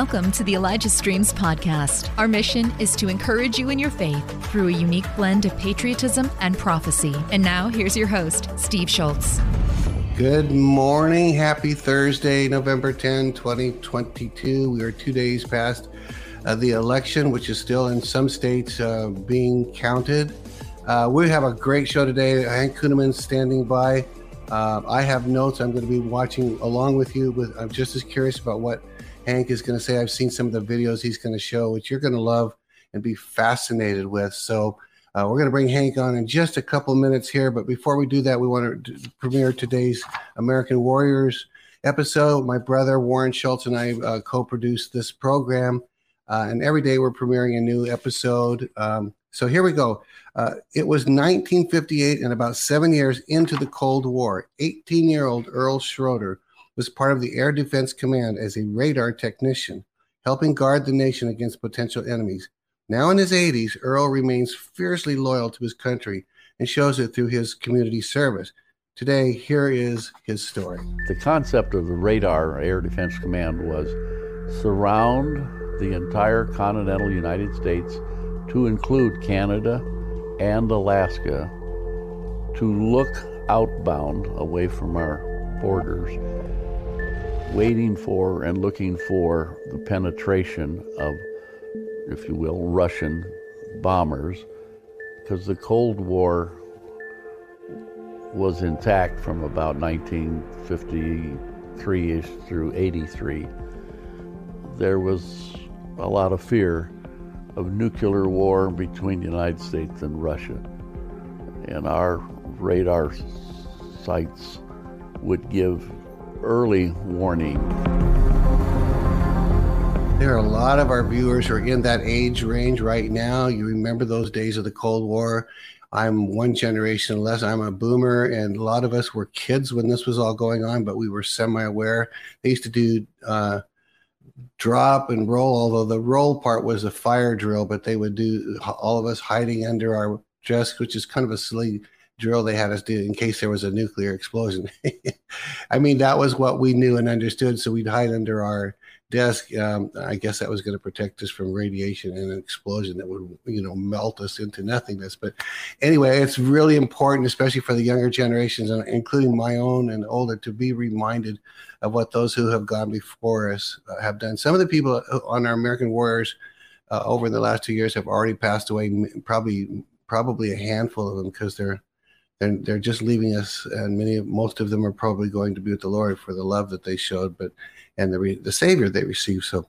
Welcome to the Elijah Streams podcast. Our mission is to encourage you in your faith through a unique blend of patriotism and prophecy. And now, here's your host, Steve Shultz. Good morning. Happy Thursday, November 10, 2022. We are two days past uh, the election, which is still in some states uh, being counted. Uh, we have a great show today. Hank Kunneman standing by. Uh, I have notes I'm going to be watching along with you. With I'm just as curious about what Hank is going to say. I've seen some of the videos he's going to show, which you're going to love and be fascinated with. So uh, we're going to bring Hank on in just a couple minutes here. But before we do that, we want to premiere today's American Warriors episode. My brother Warren Shultz and I uh, co produced this program. Uh, and every day we're premiering a new episode. Um, so here we go. Uh, it was 1958 and about seven years into the Cold War. 18 year old Earl Schroeder was part of the Air Defense Command as a radar technician, helping guard the nation against potential enemies. Now in his 80s, Earl remains fiercely loyal to his country and shows it through his community service. Today, here is his story. The concept of the radar Air Defense Command was surround the entire continental United States to include Canada and Alaska to look outbound away from our borders waiting for and looking for the penetration of, if you will, Russian bombers, because the Cold War was intact from about 1953 ish through 83. There was a lot of fear of nuclear war between the United States and Russia. And our radar sites would give early warning. There are a lot of our viewers who are in that age range right now. You remember those days of the Cold War. I'm one generation less. I'm a boomer, and a lot of us were kids when this was all going on, but we were semi aware. They used to do uh, drop and roll, although the roll part was a fire drill, but they would do all of us hiding under our desk, which is kind of a silly drill they had us do in case there was a nuclear explosion. I mean, that was what we knew and understood. So we'd hide under our desk. Um, I guess that was going to protect us from radiation and an explosion that would, you know, melt us into nothingness. But anyway, it's really important, especially for the younger generations, including my own and older, to be reminded of what those who have gone before us uh, have done. Some of the people on our American Warriors uh, over the last two years have already passed away. Probably, probably a handful of them because they're they're, they're just leaving us and many most of them are probably going to be with the lord for the love that they showed but and the the savior they received. So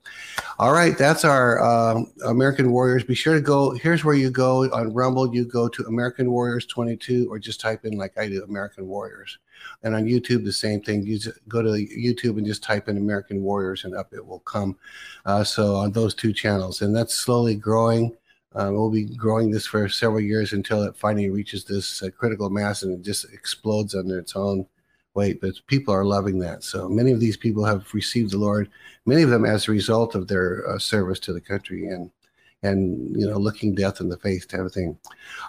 all right that's our uh, american warriors. Be sure to go here's where you go on rumble. You go to american warriors 22 or just type in like i do american warriors. And on youtube the same thing. You go to youtube and just type in american warriors and up it will come. Uh, so on those two channels and that's slowly growing um, we'll be growing this for several years until it finally reaches this uh, critical mass and it just explodes under its own weight. But people are loving that. So many of these people have received the Lord, many of them as a result of their uh, service to the country and and you know looking death in the face type of thing.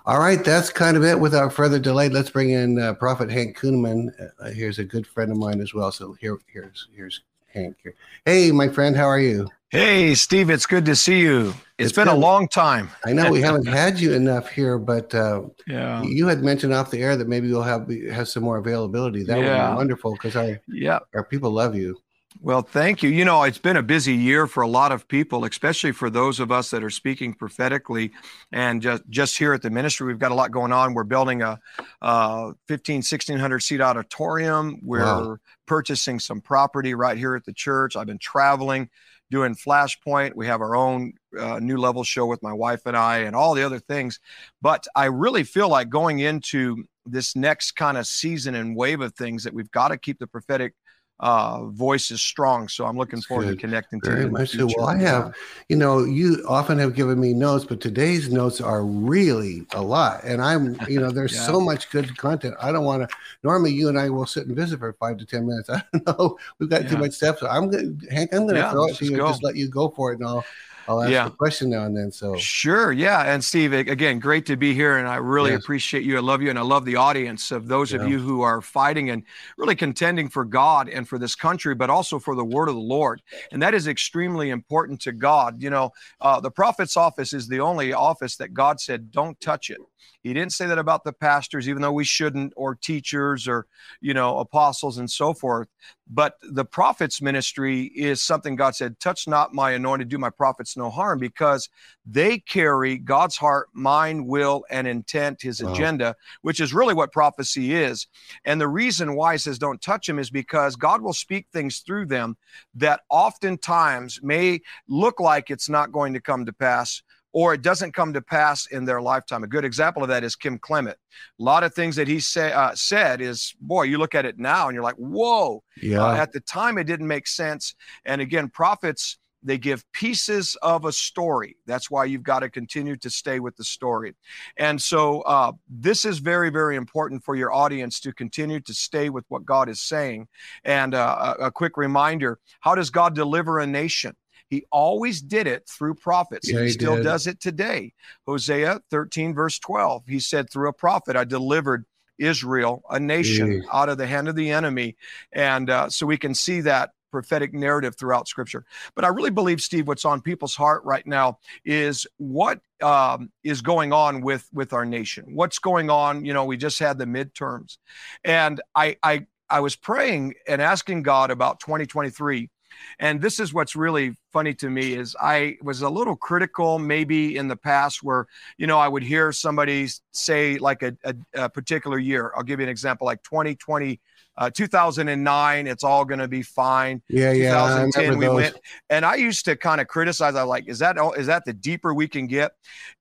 All right, that's kind of it. Without further delay, let's bring in uh, Prophet Hank Kunneman. Uh, here's a good friend of mine as well. So here, here's here's Hank. Hey, my friend, how are you? Hey, Steve, it's good to see you. it's, it's been, been, a long time. I know we haven't had you enough here, but uh, yeah, you had mentioned off the air that maybe you'll have have some more availability. That yeah. would be wonderful because our yeah our people love you. Well, thank you. You know, it's been a busy year for a lot of people, especially for those of us that are speaking prophetically. And just, just here at the ministry, we've got a lot going on. We're building a, a 15, 1600 seat auditorium. We're wow. purchasing some property right here at the church. I've been traveling doing Flashpoint. We have our own uh, new level show with my wife and I, and all the other things. But I really feel like going into this next kind of season and wave of things that we've got to keep the prophetic uh, voice is strong. So I'm looking That's forward good. to connecting to you. Very much so. Well, I have, you know, you often have given me notes, but today's notes are really a lot. And I'm, you know, there's yeah. so much good content. I don't want to, normally you and I will sit and visit for five to 10 minutes. I don't know. We've got yeah. too much stuff. So I'm going to, Hank, I'm going to yeah, throw it to you go. and just let you go for it. And I'll, I'll ask yeah. a question now and then. So sure, yeah. And Steve, again, great to be here, and I really yes. appreciate you. I love you, and I love the audience of those yeah. of you who are fighting and really contending for God and for this country, but also for the word of the Lord, and that is extremely important to God. You know, uh, the prophet's office is the only office that God said, "Don't touch it." He didn't say that about the pastors, even though we shouldn't, or teachers, or you know, apostles and so forth. But the prophet's ministry is something God said, "Touch not my anointed, do my prophets no harm," because they carry God's heart, mind, will, and intent, His wow. agenda, which is really what prophecy is. And the reason why He says, "Don't touch him is because God will speak things through them that oftentimes may look like it's not going to come to pass or it doesn't come to pass in their lifetime. A good example of that is Kim Clement. A lot of things that he say, uh, said is, boy, you look at it now and you're like, whoa. Yeah. Uh, at the time, it didn't make sense. And again, prophets, they give pieces of a story. That's why you've got to continue to stay with the story. And so uh, this is very, very important for your audience to continue to stay with what God is saying. And uh, a, a quick reminder how does God deliver a nation? He always did it through prophets. Yeah, he, he still did. does it today. Hosea 13, verse 12. He said, Through a prophet, I delivered Israel, a nation, out of the hand of the enemy. And uh, so we can see that prophetic narrative throughout scripture. But I really believe, Steve, what's on people's heart right now is what um, is going on with with our nation. What's going on? You know, we just had the midterms, and I I I was praying and asking God about 2023 and this is what's really funny to me is I was a little critical maybe in the past where, you know, I would hear somebody say like a, a, a particular year. I'll give you an example like 2020, uh, 2009, it's all going to be fine. Yeah, yeah. 2010, we went. And I used to kind of criticize. I like, is that, is that the deeper we can get?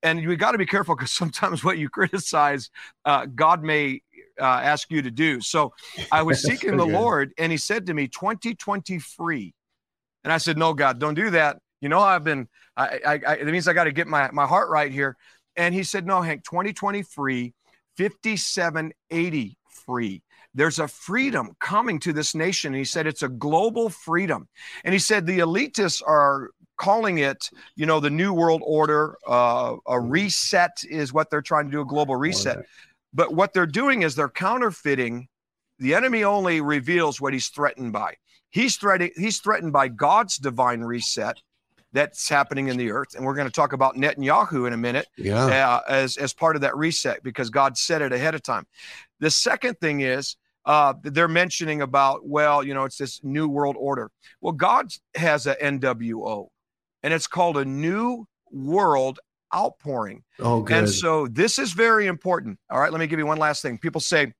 And we got to be careful because sometimes what you criticize, uh, God may uh, ask you to do. So I was seeking the Lord, and He said to me, 2020 free. And I said, No, God, don't do that. You know, I've been, I, I, I it means I got to get my, my heart right here. And he said, No, Hank, 2020 free, 5780 free. There's a freedom coming to this nation. And he said, It's a global freedom. And he said, The elitists are calling it, you know, the New World Order. Uh, a reset is what they're trying to do, a global reset. But what they're doing is they're counterfeiting. The enemy only reveals what he's threatened by. He's threatened, he's threatened by God's divine reset that's happening in the earth. And we're going to talk about Netanyahu in a minute yeah. uh, as, as part of that reset because God said it ahead of time. The second thing is uh, they're mentioning about, well, you know, it's this new world order. Well, God has a NWO and it's called a new world outpouring. Oh, good. And so this is very important. All right, let me give you one last thing. People say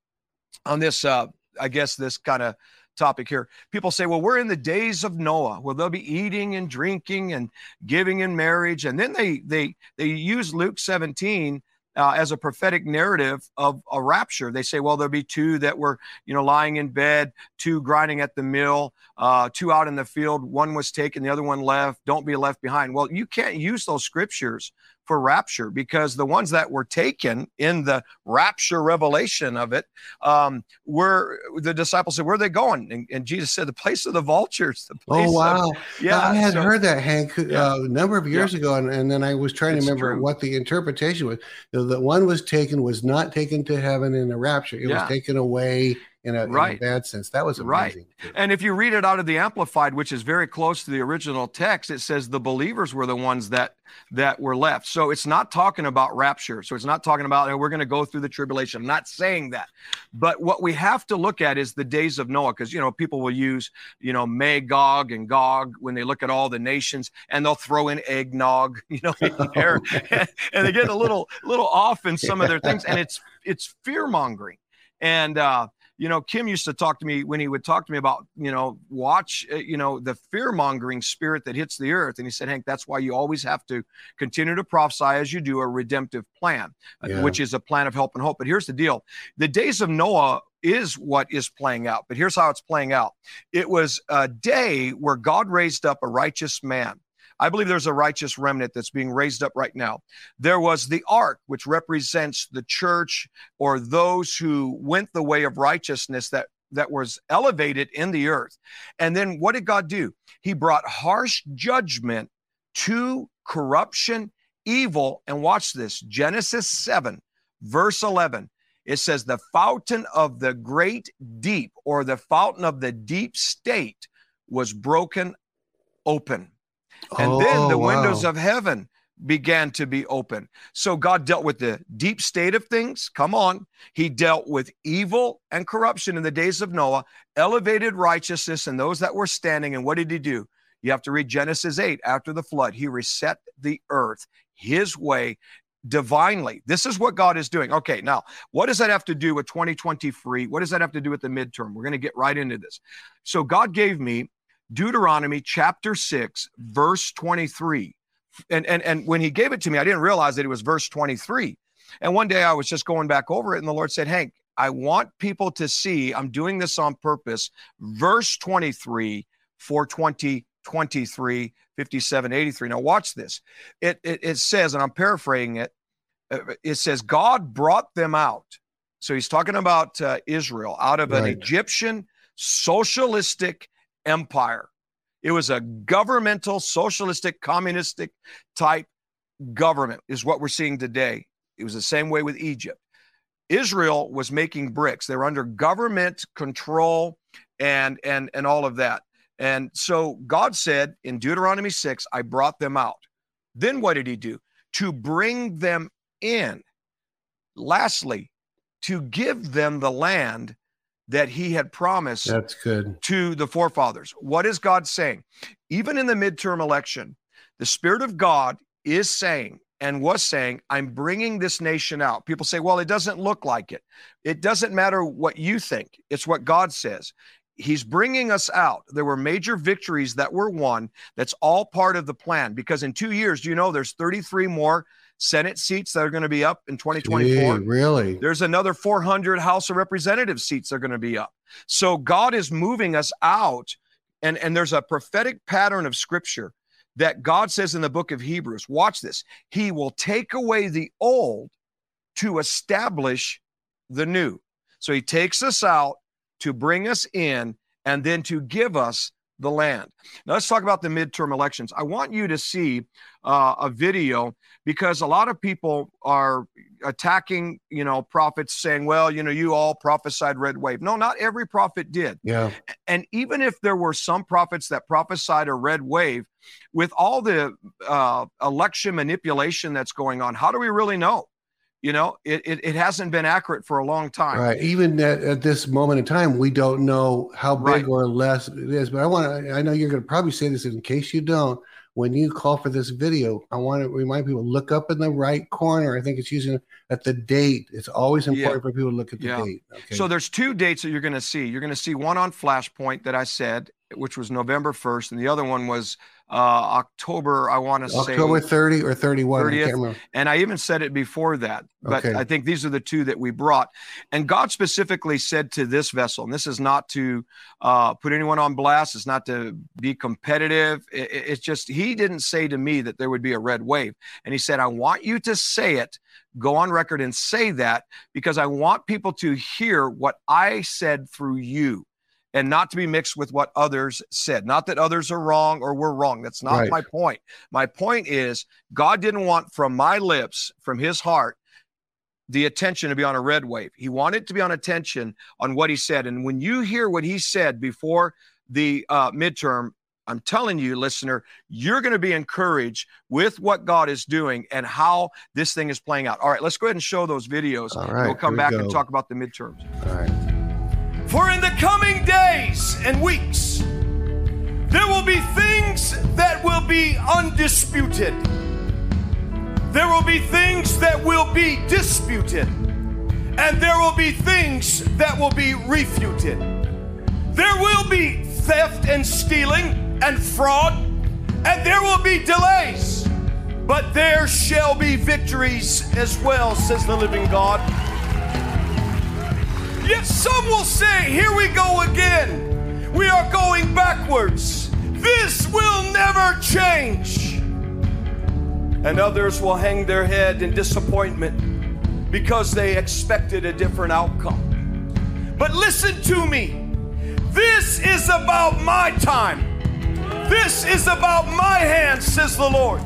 on this, uh, I guess this kind of topic here. People say, well, we're in the days of Noah. Well, they'll be eating and drinking and giving in marriage. And then they they they use Luke 17 uh, as a prophetic narrative of a rapture. They say, well, there'll be two that were, you know, lying in bed, two grinding at the mill, uh, two out in the field. One was taken, the other one left. Don't be left behind. Well, you can't use those scriptures for rapture because the ones that were taken in the rapture revelation of it um, were the disciples said, Where are they going? And, and, Jesus said, The place of the vultures. The oh, wow. Of, yeah. I had so, heard that, Hank, yeah. uh, a number of years yeah. ago. And, and, then I was trying it's to remember true. what the interpretation was. The, the, one was taken, was not taken to heaven in a rapture, it yeah. was taken away in a, right. in a bad sense. That was amazing. Right. And if you read it out of the Amplified, which is very close to the original text, it says the believers were the ones that that were left. So it's not talking about rapture. So it's not talking about hey, we're going to go through the tribulation. I'm not saying that. But what we have to look at is the days of Noah, because you know people will use you know Magog and Gog when they look at all the nations, and they'll throw in eggnog, you know, there, and they get a little little off in some of their things, and it's it's fear mongering. And uh, you know, Kim used to talk to me when he would talk to me about, you know, watch, uh, you know, the fear mongering spirit that hits the earth. And he said, Hank, that's why you always have to continue to prophesy as you do a redemptive plan, uh, yeah. which is a plan of help and hope. But here's the deal the days of Noah is what is playing out. But here's how it's playing out it was a day where God raised up a righteous man I believe there's a righteous remnant that's being raised up right now. There was the ark, which represents the church or those who went the way of righteousness that that was elevated in the earth. And then what did God do? He brought harsh judgment to corruption, evil. And watch this Genesis 7, verse 11. It says, The fountain of the great deep, or the fountain of the deep state, was broken open. And oh, then the wow. windows of heaven began to be open. So God dealt with the deep state of things. Come on. He dealt with evil and corruption in the days of Noah, elevated righteousness and those that were standing. And what did he do? You have to read Genesis 8 after the flood. He reset the earth his way divinely. This is what God is doing. Okay, now, what does that have to do with 2023? What does that have to do with the midterm? We're going to get right into this. So, God gave me Deuteronomy chapter 6, verse 23. And, and, and when he gave it to me, I didn't realize that it was verse 23. And one day I was just going back over it, and the Lord said, Hank, I want people to see I'm doing this on purpose. Verse 23 for 2023, 57, 83. Now, watch this. It, it, it says, and I'm paraphrasing it, uh, it says, God brought them out. So he's talking about uh, Israel out of right. an Egyptian socialistic empire. It was a governmental, socialistic, communistic type government, is what we're seeing today. It was the same way with Egypt. Israel was making bricks. They were under government control and and and all of that. And so God said in Deuteronomy 6, I brought them out. Then what did he do? To bring them in. Lastly, to give them the land that he had promised That's good. to the forefathers. What is God saying? Even in the midterm election, the Spirit of God is saying and was saying, I'm bringing this nation out. People say, well, it doesn't look like it. It doesn't matter what you think, it's what God says. He's bringing us out. There were major victories that were won. That's all part of the plan because in two years, you know, there's 33 more Senate seats that are going to be up in 2024. Gee, really? There's another 400 House of Representatives seats that are going to be up. So God is moving us out. And, and there's a prophetic pattern of scripture that God says in the book of Hebrews. Watch this. He will take away the old to establish the new. So he takes us out to bring us in and then to give us the land. Now, let's talk about the midterm elections. I want you to see uh, a video because a lot of people are attacking, you know, prophets saying, well, you know, you all prophesied red wave. No, not every prophet did. Yeah. And even if there were some prophets that prophesied a red wave, with all the uh, election manipulation that's going on, how do we really know? You know it, it, it, hasn't been accurate for a long time right even at, at this moment in time we don't know how big right. or less it is but i want to i know you're going to probably say this in case you don't when you call for this video i want to remind people look up in the right corner i think it's using at the date it's always important yeah. for people to look at the yeah. date okay. so there's two dates that you're going to see you're going to see one on flashpoint that i said which was november 1st and the other one was uh, October, I want to say October 30 or 31. 30th, I and I even said it before that, but okay. I think these are the two that we brought. And God specifically said to this vessel, and this is not to uh, put anyone on blast, it's not to be competitive. It, it's just, He didn't say to me that there would be a red wave. And He said, I want you to say it, go on record and say that because I want people to hear what I said through you and not to be mixed with what others said. Not that others are wrong or we're wrong. That's not right. my point. My point is God didn't want from my lips, from his heart, the attention to be on a red wave. He wanted to be on attention on what he said. And when you hear what he said before the uh, midterm, I'm telling you, listener, you're going to be encouraged with what God is doing and how this thing is playing out. All right, let's go ahead and show those videos. All right, we'll come back we and talk about the midterms. All right. For in the coming days and weeks, there will be things that will be undisputed. There will be things that will be disputed. And there will be things that will be refuted. There will be theft and stealing and fraud, and there will be delays. But there shall be victories as well, says the living God. Yet some will say, Here we go again. We are going backwards. This will never change. And others will hang their head in disappointment because they expected a different outcome. But listen to me. This is about my time. This is about my hand, says the Lord.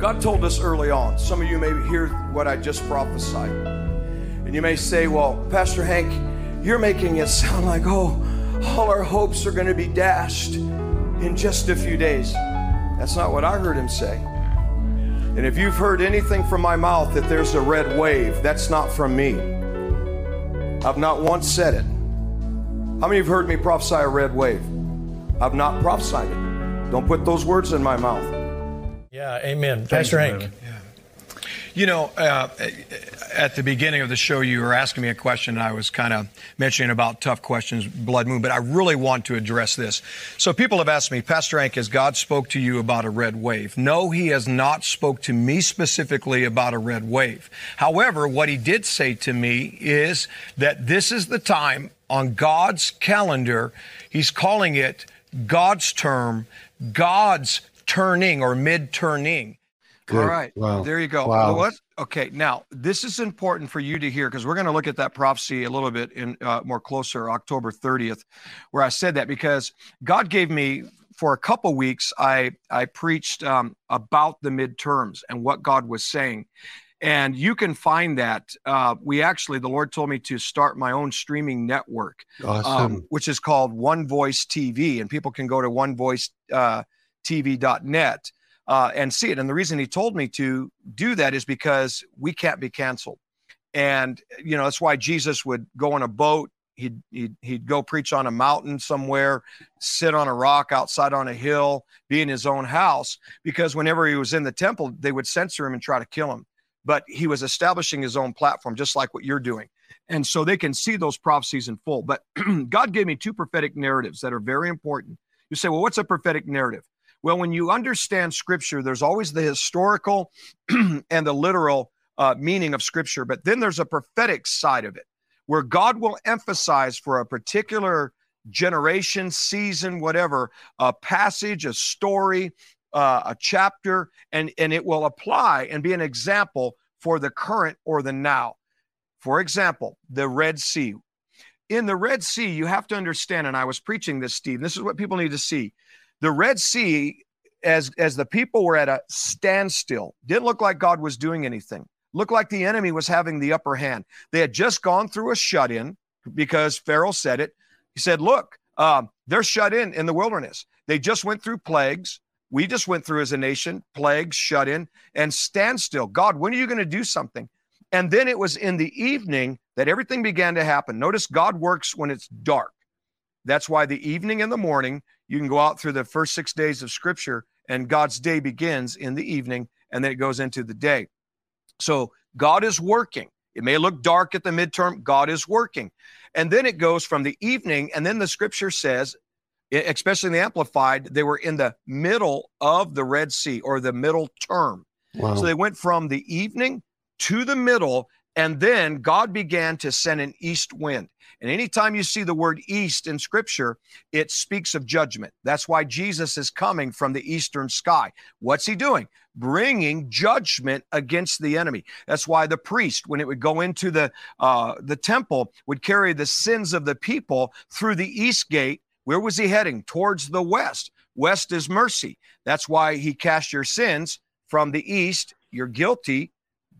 God told us early on. Some of you may hear what I just prophesied. And you may say, well, Pastor Hank, you're making it sound like, oh, all our hopes are going to be dashed in just a few days. That's not what I heard him say. And if you've heard anything from my mouth that there's a red wave, that's not from me. I've not once said it. How many of you have heard me prophesy a red wave? I've not prophesied it. Don't put those words in my mouth. Yeah, amen. Pastor Hank. You know, uh, at the beginning of the show, you were asking me a question. and I was kind of mentioning about tough questions, blood moon, but I really want to address this. So people have asked me, Pastor Hank, has God spoke to you about a red wave? No, he has not spoke to me specifically about a red wave. However, what he did say to me is that this is the time on God's calendar. He's calling it God's term, God's turning or mid turning. Good. All right. Wow. There you go. Wow. What? Okay. Now, this is important for you to hear because we're going to look at that prophecy a little bit in uh, more closer, October 30th, where I said that because God gave me for a couple weeks. I I preached um, about the midterms and what God was saying, and you can find that. Uh, we actually, the Lord told me to start my own streaming network, Awesome. um, which is called One Voice TV, and people can go to onevoicetv.net uh, Uh, and see it. And the reason he told me to do that is because we can't be canceled. And you know that's why Jesus would go on a boat. He'd, he'd he'd go preach on a mountain somewhere, sit on a rock outside on a hill, be in his own house. Because whenever he was in the temple, they would censor him and try to kill him. But he was establishing his own platform, just like what you're doing. And so they can see those prophecies in full. But God gave me two prophetic narratives that are very important. You say, well, what's a prophetic narrative? Well, when you understand scripture, there's always the historical and the literal uh, meaning of scripture, but then there's a prophetic side of it where God will emphasize for a particular generation, season, whatever, a passage, a story, uh, a chapter, and, and it will apply and be an example for the current or the now. For example, the Red Sea. In the Red Sea, you have to understand, and I was preaching this, Steve, this is what people need to see. The Red Sea, as, as the people were at a standstill, didn't look like God was doing anything. Looked like the enemy was having the upper hand. They had just gone through a shut in because Pharaoh said it. He said, Look, um, they're shut in in the wilderness. They just went through plagues. We just went through as a nation plagues, shut in, and standstill. God, when are you going to do something? And then it was in the evening that everything began to happen. Notice God works when it's dark. That's why the evening and the morning, you can go out through the first six days of scripture, and God's day begins in the evening and then it goes into the day. So God is working. It may look dark at the midterm, God is working. And then it goes from the evening, and then the scripture says, especially in the Amplified, they were in the middle of the Red Sea or the middle term. Wow. So they went from the evening to the middle, and then God began to send an east wind. And anytime you see the word east in scripture, it speaks of judgment. That's why Jesus is coming from the eastern sky. What's he doing? Bringing judgment against the enemy. That's why the priest, when it would go into the uh, the temple, would carry the sins of the people through the east gate. Where was he heading? Towards the west. West is mercy. That's why he cast your sins from the east. You're guilty,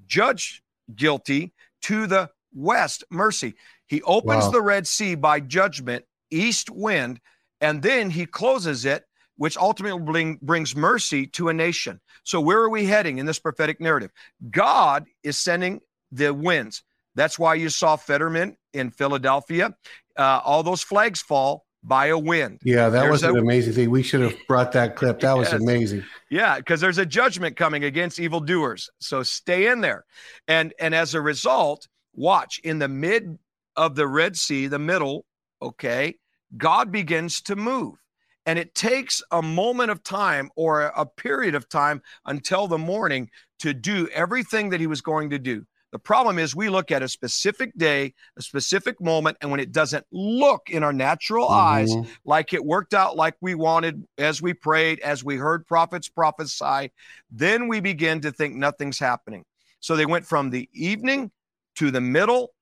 judge guilty to the west, mercy. He opens Wow. the Red Sea by judgment, east wind, and then he closes it, which ultimately bring, brings mercy to a nation. So, where are we heading in this prophetic narrative? God is sending the winds. That's why you saw Fetterman in Philadelphia. Uh, all those flags fall by a wind. Yeah, that There's was an a- amazing thing. We should have brought that clip. That was amazing. Yeah, because there's a judgment coming against evildoers. So stay in there. And and as a result, watch in the mid of the Red Sea, the middle, okay, God begins to move. And it takes a moment of time or a period of time until the morning to do everything that he was going to do. The problem is we look at a specific day, a specific moment, and when it doesn't look in our natural eyes Mhm. like it worked out like we wanted as we prayed, as we heard prophets prophesy, then we begin to think nothing's happening. So they went from the evening to the middle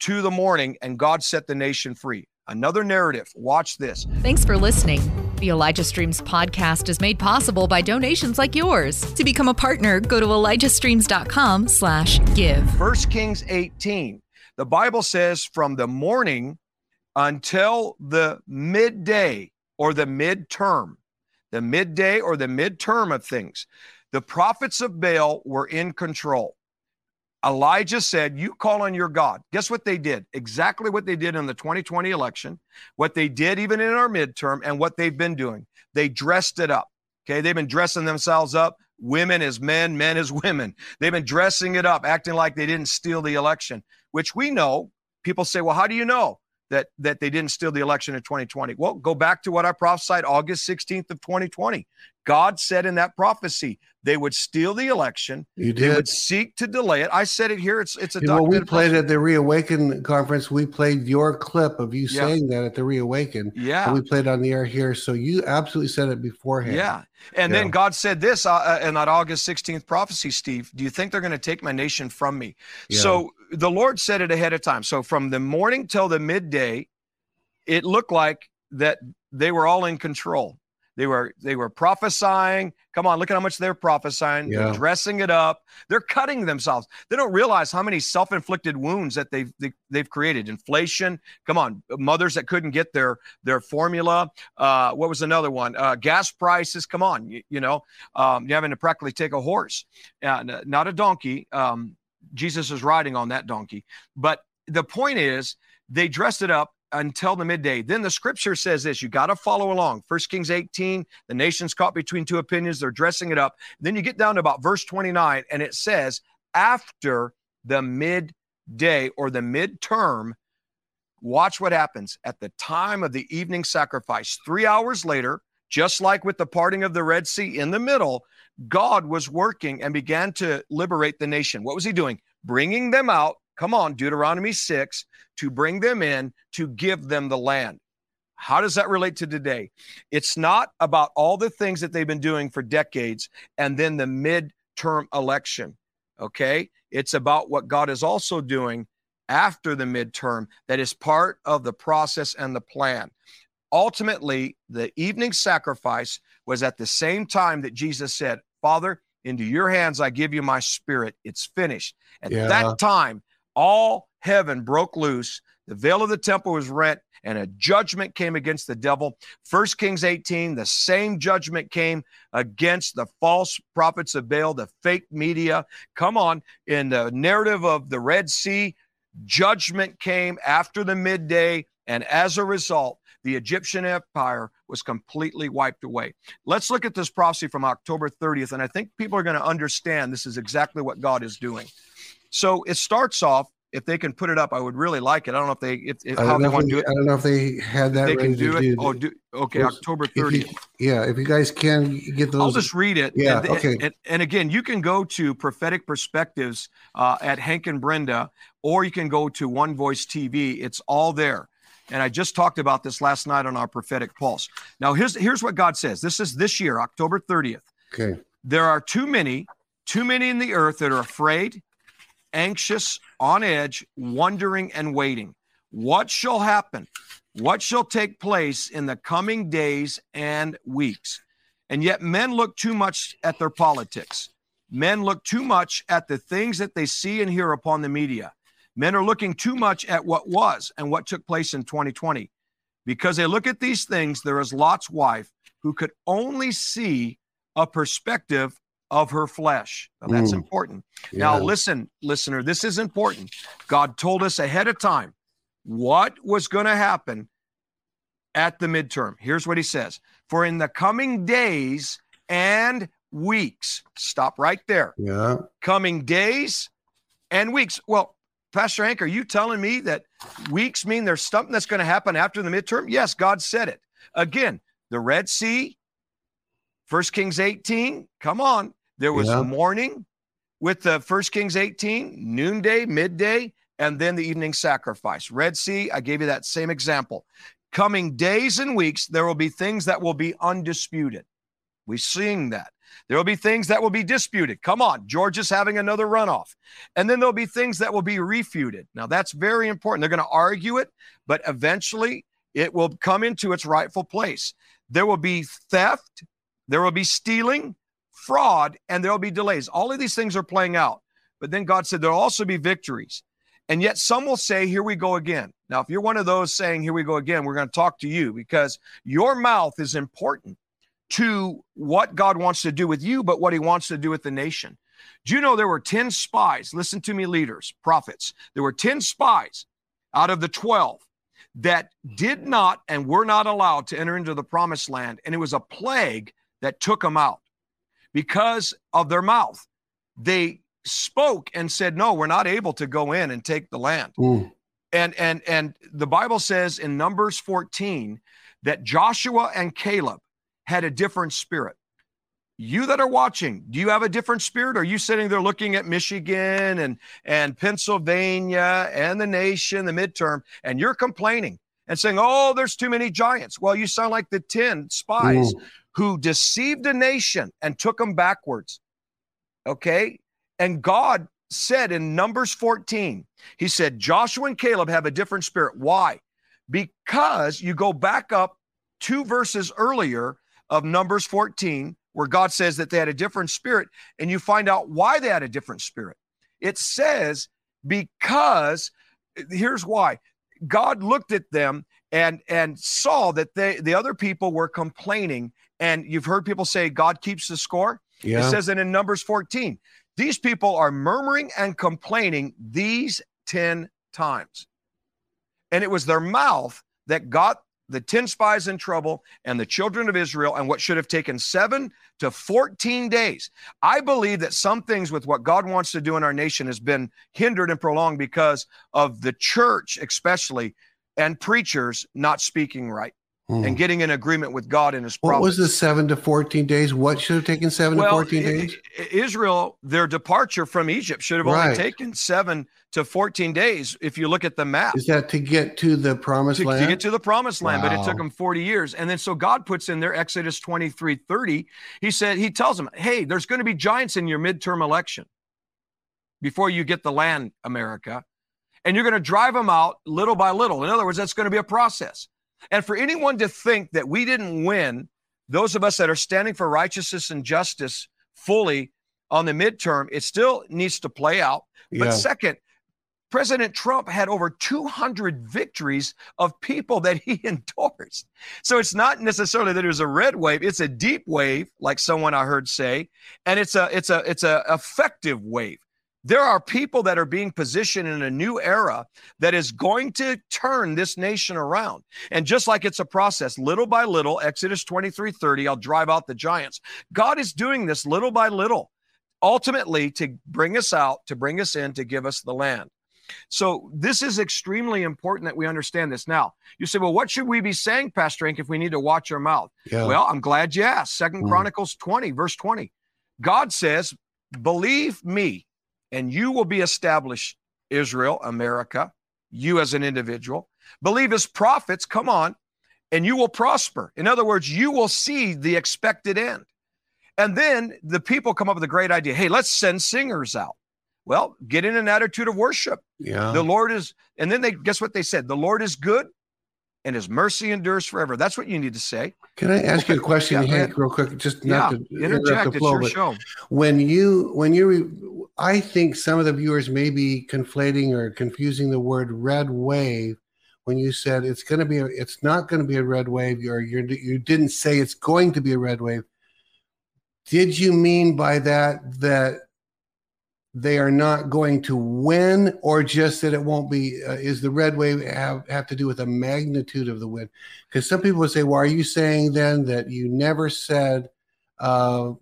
to the morning, and God set the nation free. Another narrative. Watch this. Thanks for listening. The Elijah Streams podcast is made possible by donations like yours. To become a partner, go to elijahstreams.com slash give. First Kings 18. The Bible says from the morning until the midday or the midterm, the midday or the midterm of things, the prophets of Baal were in control. Elijah said, You call on your God. Guess what they did? Exactly what they did in the 2020 election, what they did even in our midterm, and what they've been doing. They dressed it up. Okay. They've been dressing themselves up, women as men, men as women. They've been dressing it up, acting like they didn't steal the election, which we know. People say, Well, how do you know? That, that they didn't steal the election in 2020. Well, go back to what I prophesied August 16th of 2020. God said in that prophecy they would steal the election. You did. They would seek to delay it. I said it here. It's it's a know, we played at the Reawaken conference. We played your clip of you Yeah. saying that at the Reawaken. Yeah. And we played on the air here. So you absolutely said it beforehand. Yeah. And Yeah. then God said this uh, uh, in that August 16th prophecy, Steve. Do you think they're going to take my nation from me? Yeah. So the Lord said it ahead of time. So from the morning till the midday, it looked like that they were all in control. They were they were prophesying. Come on, look at how much they're prophesying. They're dressing it up. They're cutting themselves. They don't realize how many self-inflicted wounds that they've they, they've created. Inflation. Come on, mothers that couldn't get their their formula. Uh, what was another one? Uh, gas prices. Come on, you, you know, um, you're having to practically take a horse, uh, not a donkey. Um, Jesus is riding on that donkey. But the point is, they dressed it up until the midday. Then the scripture says this you got to follow along. First Kings 18, the nation's caught between two opinions. They're dressing it up. Then you get down to about verse 29, and it says, after the midday or the midterm, watch what happens at the time of the evening sacrifice. Three hours later, just like with the parting of the Red Sea in the middle, God was working and began to liberate the nation. What was he doing? Bringing them out. Come on, Deuteronomy 6, to bring them in, to give them the land. How does that relate to today? It's not about all the things that they've been doing for decades and then the midterm election. Okay. It's about what God is also doing after the midterm that is part of the process and the plan. Ultimately, the evening sacrifice was at the same time that Jesus said, Father, into your hands I give you my spirit. It's finished. At Yeah. that time, all heaven broke loose. The veil of the temple was rent, and a judgment came against the devil. First Kings 18, the same judgment came against the false prophets of Baal, the fake media. Come on, in the narrative of the Red Sea, judgment came after the midday, and as a result, the Egyptian empire was completely wiped away. Let's look at this prophecy from October 30th, and I think people are going to understand this is exactly what God is doing. So it starts off. If they can put it up, I would really like it. I don't know if they, if, if how they want to do it. I don't know if they had that They can do it. do. Oh, do okay. October 30th. yeah, if you guys can get those. I'll just read it. Yeah, And, okay. And, and again, you can go to Prophetic Perspectives uh, at Hank and Brenda, or you can go to One Voice TV. It's all there. And I just talked about this last night on our prophetic pulse. Now, here's here's what God says. This is this year, October 30th. okay. There are too many, too many in the earth that are afraid, anxious, on edge, wondering, and waiting. What shall happen? What shall take place in the coming days and weeks? And yet, men look too much at their politics. Men look too much at the things that they see and hear upon the media. Men are looking too much at what was and what took place in 2020. Because they look at these things, there is Lot's wife who could only see a perspective of her flesh. Now, that's Mm. important. Now, listen, listener, this is important. God told us ahead of time what was going to happen at the midterm. Here's what he says For in the coming days and weeks, stop right there. Yeah. Coming days and weeks. Well, Pastor Hank, are you telling me that weeks mean there's something that's going to happen after the midterm? Yes, God said it. Again, the Red Sea, First Kings 18, come on. There was Yeah. morning with the First Kings 18, noonday, midday, and then the evening sacrifice. Red Sea, I gave you that same example. Coming days and weeks, there will be things that will be undisputed. We're seeing that. There will be things that will be disputed. Come on, Georgia's having another runoff. And then there'll be things that will be refuted. Now, that's very important. They're going to argue it, but eventually it will come into its rightful place. there will be theft, there will be stealing, fraud, and there will be delays. All of these things are playing out. But then God said there'll also be victories. And yet some will say, Here we go again. Now, if you're one of those saying, Here we go again, we're going to talk to you because your mouth is important to what God wants to do with you, but what he wants to do with the nation. Do you know there were 10 spies? Listen to me, leaders, prophets. There were 10 spies out of the 12 that did not and were not allowed to enter into the promised land. And it was a plague that took them out because of their mouth. They spoke and said, No, we're not able to go in and take the land. Mm. And and and the Bible says in Numbers 14 that Joshua and Caleb had a different spirit. You that are watching, do you have a different spirit? Are you sitting there looking at Michigan and and Pennsylvania and the nation, the midterm, and you're complaining and saying, "Oh, there's too many giants." Well, you sound like the 10 spies mm. Who deceived a nation and took them backwards. Okay? And God said in Numbers 14, He said, Joshua and Caleb have a different spirit. Why? Because you go back up two verses earlier of Numbers 14, where God says that they had a different spirit, and you find out why they had a different spirit. It says, because here's why God looked at them and and saw that they the other people were complaining and you've heard people say God keeps the score yeah. it says it in numbers 14 these people are murmuring and complaining these 10 times. And it was their mouth that got the 10 spies in trouble and the children of Israel and what should have taken seven to 14 days. I believe that some things with what God wants to do in our nation has been hindered and prolonged because of the church, especially, and preachers not speaking right mm. and getting an agreement with God in His promise. What was the seven to 14 days? What should have taken seven well, to 14 days? Israel, their departure from Egypt should have right. only taken seven to 14 days if you look at the map. Is that to get to the promised to, land? To get to the promised land, wow. but it took them 40 years. And then so God puts in there Exodus 23 30. He said, He tells them, hey, there's going to be giants in your midterm election before you get the land, America. And you're going to drive them out little by little. In other words, that's going to be a process. And for anyone to think that we didn't win, those of us that are standing for righteousness and justice fully on the midterm, it still needs to play out. But second, President Trump had over 200 victories of people that he endorsed. So it's not necessarily that it was a red wave, it's a deep wave, like someone I heard say, and it's a it's a it's a effective wave. There are people that are being positioned in a new era that is going to turn this nation around. And just like it's a process, little by little, Exodus 23 30, I'll drive out the giants. God is doing this little by little, ultimately to bring us out, to bring us in, to give us the land. So this is extremely important that we understand this. Now, you say, well, what should we be saying, Pastor Hank, if we need to watch our mouth? Yeah. Well, I'm glad you asked. Second mm. Chronicles 20, verse 20. God says, believe me and you will be established, Israel, America, you as an individual. Believe his prophets, come on, and you will prosper. In other words, you will see the expected end. And then the people come up with a great idea hey, let's send singers out. Well, get in an attitude of worship. Yeah. The Lord is, and then they guess what they said? The Lord is good and his mercy endures forever. That's what you need to say. Can I ask you a question, yeah, Hank, real quick? Just not yeah, to interject. The flow, it's your show. When you when you I think some of the viewers may be conflating or confusing the word red wave when you said it's going to be a, it's not going to be a red wave or you're, you didn't say it's going to be a red wave. Did you mean by that that they are not going to win or just that it won't be uh, is the red wave have, have to do with the magnitude of the win because some people would say well are you saying then that you never said uh,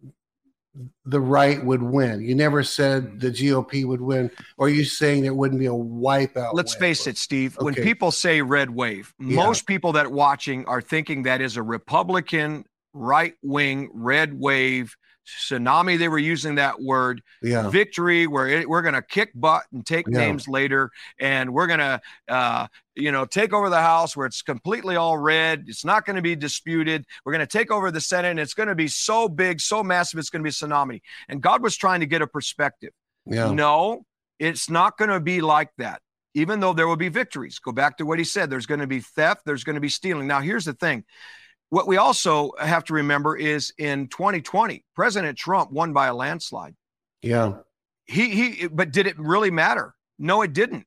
the right would win you never said the gop would win or are you saying there wouldn't be a wipeout let's face it steve okay. when people say red wave yeah. most people that are watching are thinking that is a republican right wing red wave tsunami they were using that word yeah. victory where it, we're going to kick butt and take yeah. names later and we're going to uh, you know take over the house where it's completely all red it's not going to be disputed we're going to take over the senate and it's going to be so big so massive it's going to be a tsunami and god was trying to get a perspective yeah. no it's not going to be like that even though there will be victories go back to what he said there's going to be theft there's going to be stealing now here's the thing what we also have to remember is in 2020, President Trump won by a landslide. Yeah. He he but did it really matter? No, it didn't.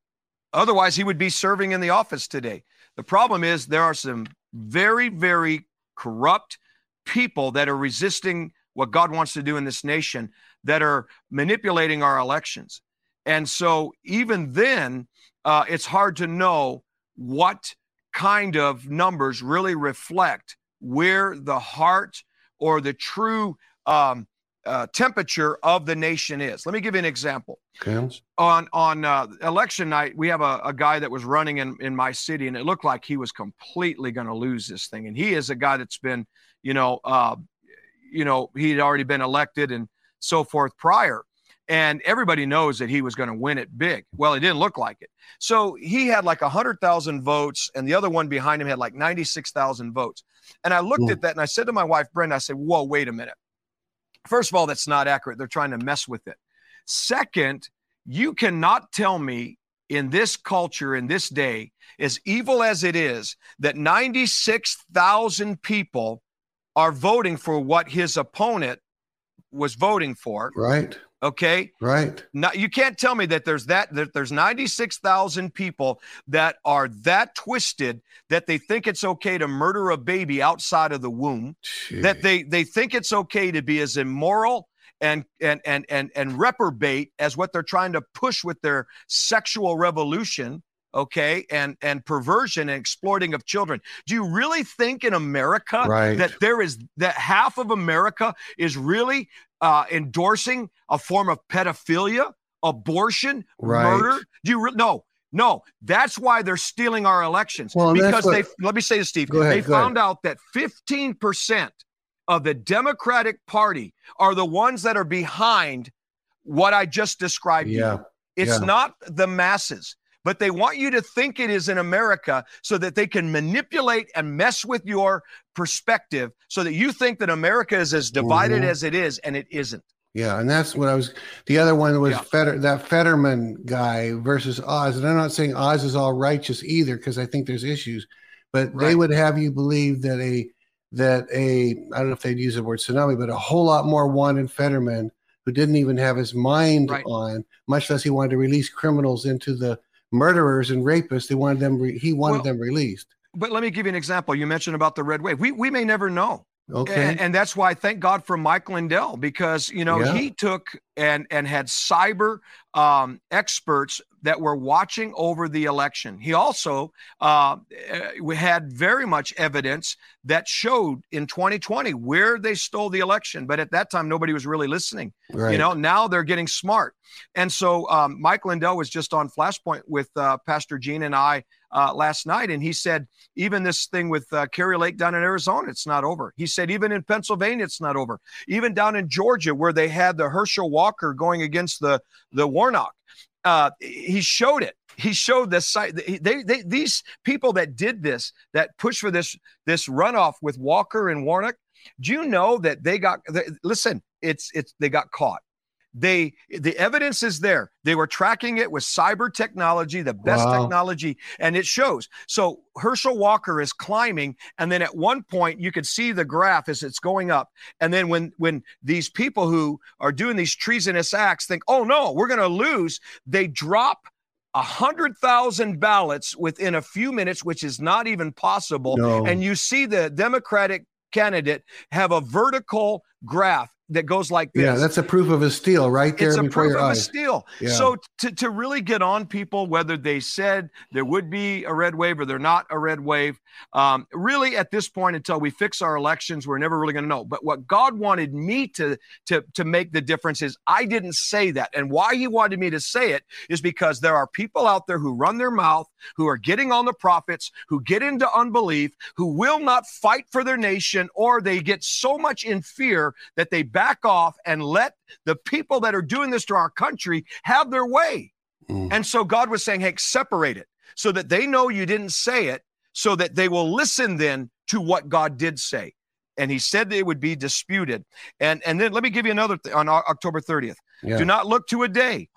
Otherwise, he would be serving in the office today. The problem is there are some very, very corrupt people that are resisting what God wants to do in this nation that are manipulating our elections. And so, even then, uh, it's hard to know what kind of numbers really reflect where the heart or the true um, uh, temperature of the nation is. Let me give you an example. Okay. On on uh, election night, we have a, a guy that was running in, in my city, and it looked like he was completely going to lose this thing. And he is a guy that's been, you know, uh, you know, he had already been elected and so forth prior. And everybody knows that he was going to win it big. Well, it didn't look like it. So he had like 100,000 votes, and the other one behind him had like 96,000 votes. And I looked hmm. at that and I said to my wife, Brenda, I said, Whoa, wait a minute. First of all, that's not accurate. They're trying to mess with it. Second, you cannot tell me in this culture, in this day, as evil as it is, that 96,000 people are voting for what his opponent was voting for. Right. Okay. Right. Now you can't tell me that there's that that there's 96,000 people that are that twisted that they think it's okay to murder a baby outside of the womb, Gee. that they they think it's okay to be as immoral and and and and and reprobate as what they're trying to push with their sexual revolution okay and and perversion and exploiting of children do you really think in america Right. that there is that half of america is really uh, endorsing a form of pedophilia abortion Right. murder do you re- no no that's why they're stealing our elections Well, because what- they let me say this steve ahead, they go ahead. found out that 15% of the democratic party are the ones that are behind what i just described to you. Yeah. It's Yeah. not the masses, but they want you to think it is in America so that they can manipulate and mess with your perspective so that you think that America is as divided Mhm. as it is, and it isn't. Yeah, and that's what I was. The other one was Yeah. Feder, that Fetterman guy versus Oz, and I'm not saying Oz is all righteous either because I think there's issues, but they would have you believe that a that a I don't know if they'd use the word tsunami, but a whole lot more wanted Fetterman who didn't even have his mind Right. on, much less he wanted to release criminals into the murderers and rapists. They wanted them. Re, he wanted Well, them released. But let me give you an example. You mentioned about the red wave. We we may never know. Okay. And, and that's why thank God for Mike Lindell because you know Yeah. he took and and had cyber um, experts that were watching over the election. He also uh, uh, had very much evidence that showed in 2020 where they stole the election, but at that time nobody was really listening. right. You know, now they're getting smart. And so um, Mike Lindell was just on Flashpoint with uh, Pastor Gene and I uh, last night, and he said, even this thing with uh, Kari Lake down in Arizona, it's not over. He said, even in Pennsylvania, it's not over. Even down in Georgia, where they had the Herschel Walker going against the the Warnock, uh, he showed it. He showed the site. They, they, these people that did this, that pushed for this this runoff with Walker and Warnock. Do you know that they got? They, listen, it's it's they got caught they the evidence is there they were tracking it with cyber technology the best Wow. technology and it shows so herschel walker is climbing and then at one point you could see the graph as it's going up and then when when these people who are doing these treasonous acts think oh no we're going to lose they drop a hundred thousand ballots within a few minutes which is not even possible No. and you see the democratic candidate have a vertical graph that goes like this yeah, that's a proof of a steal right there it's a proof your of a steal. Yeah. So to, to really get on people, whether they said there would be a red wave or they're not a red wave, um, really at this point until we fix our elections, we're never really going to know. But what God wanted me to to to make the difference is I didn't say that, and why He wanted me to say it is because there are people out there who run their mouth, who are getting on the prophets, who get into unbelief, who will not fight for their nation, or they get so much in fear that they back off and let the people that are doing this to our country have their way. Mm. And so God was saying, hey, separate it so that they know you didn't say it, so that they will listen then to what God did say. And he said that it would be disputed. And, and then let me give you another th- on October 30th. Yeah. Do not look to a day,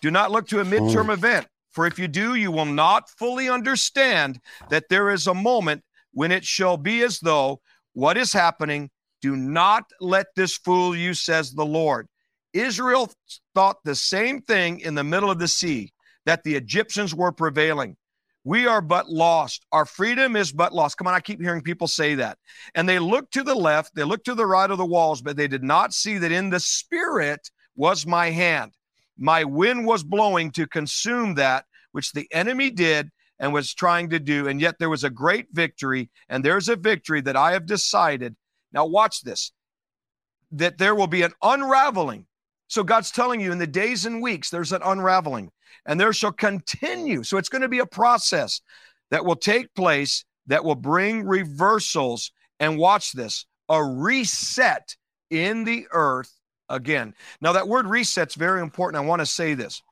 do not look to a midterm event. For if you do, you will not fully understand that there is a moment when it shall be as though what is happening. Do not let this fool you, says the Lord. Israel thought the same thing in the middle of the sea, that the Egyptians were prevailing. We are but lost. Our freedom is but lost. Come on, I keep hearing people say that. And they looked to the left, they looked to the right of the walls, but they did not see that in the spirit was my hand. My wind was blowing to consume that which the enemy did and was trying to do. And yet there was a great victory. And there's a victory that I have decided. Now, watch this that there will be an unraveling. So God's telling you in the days and weeks, there's an unraveling and there shall continue. So it's going to be a process that will take place that will bring reversals. And watch this a reset in the earth again. Now, that word reset's very important. I want to say this.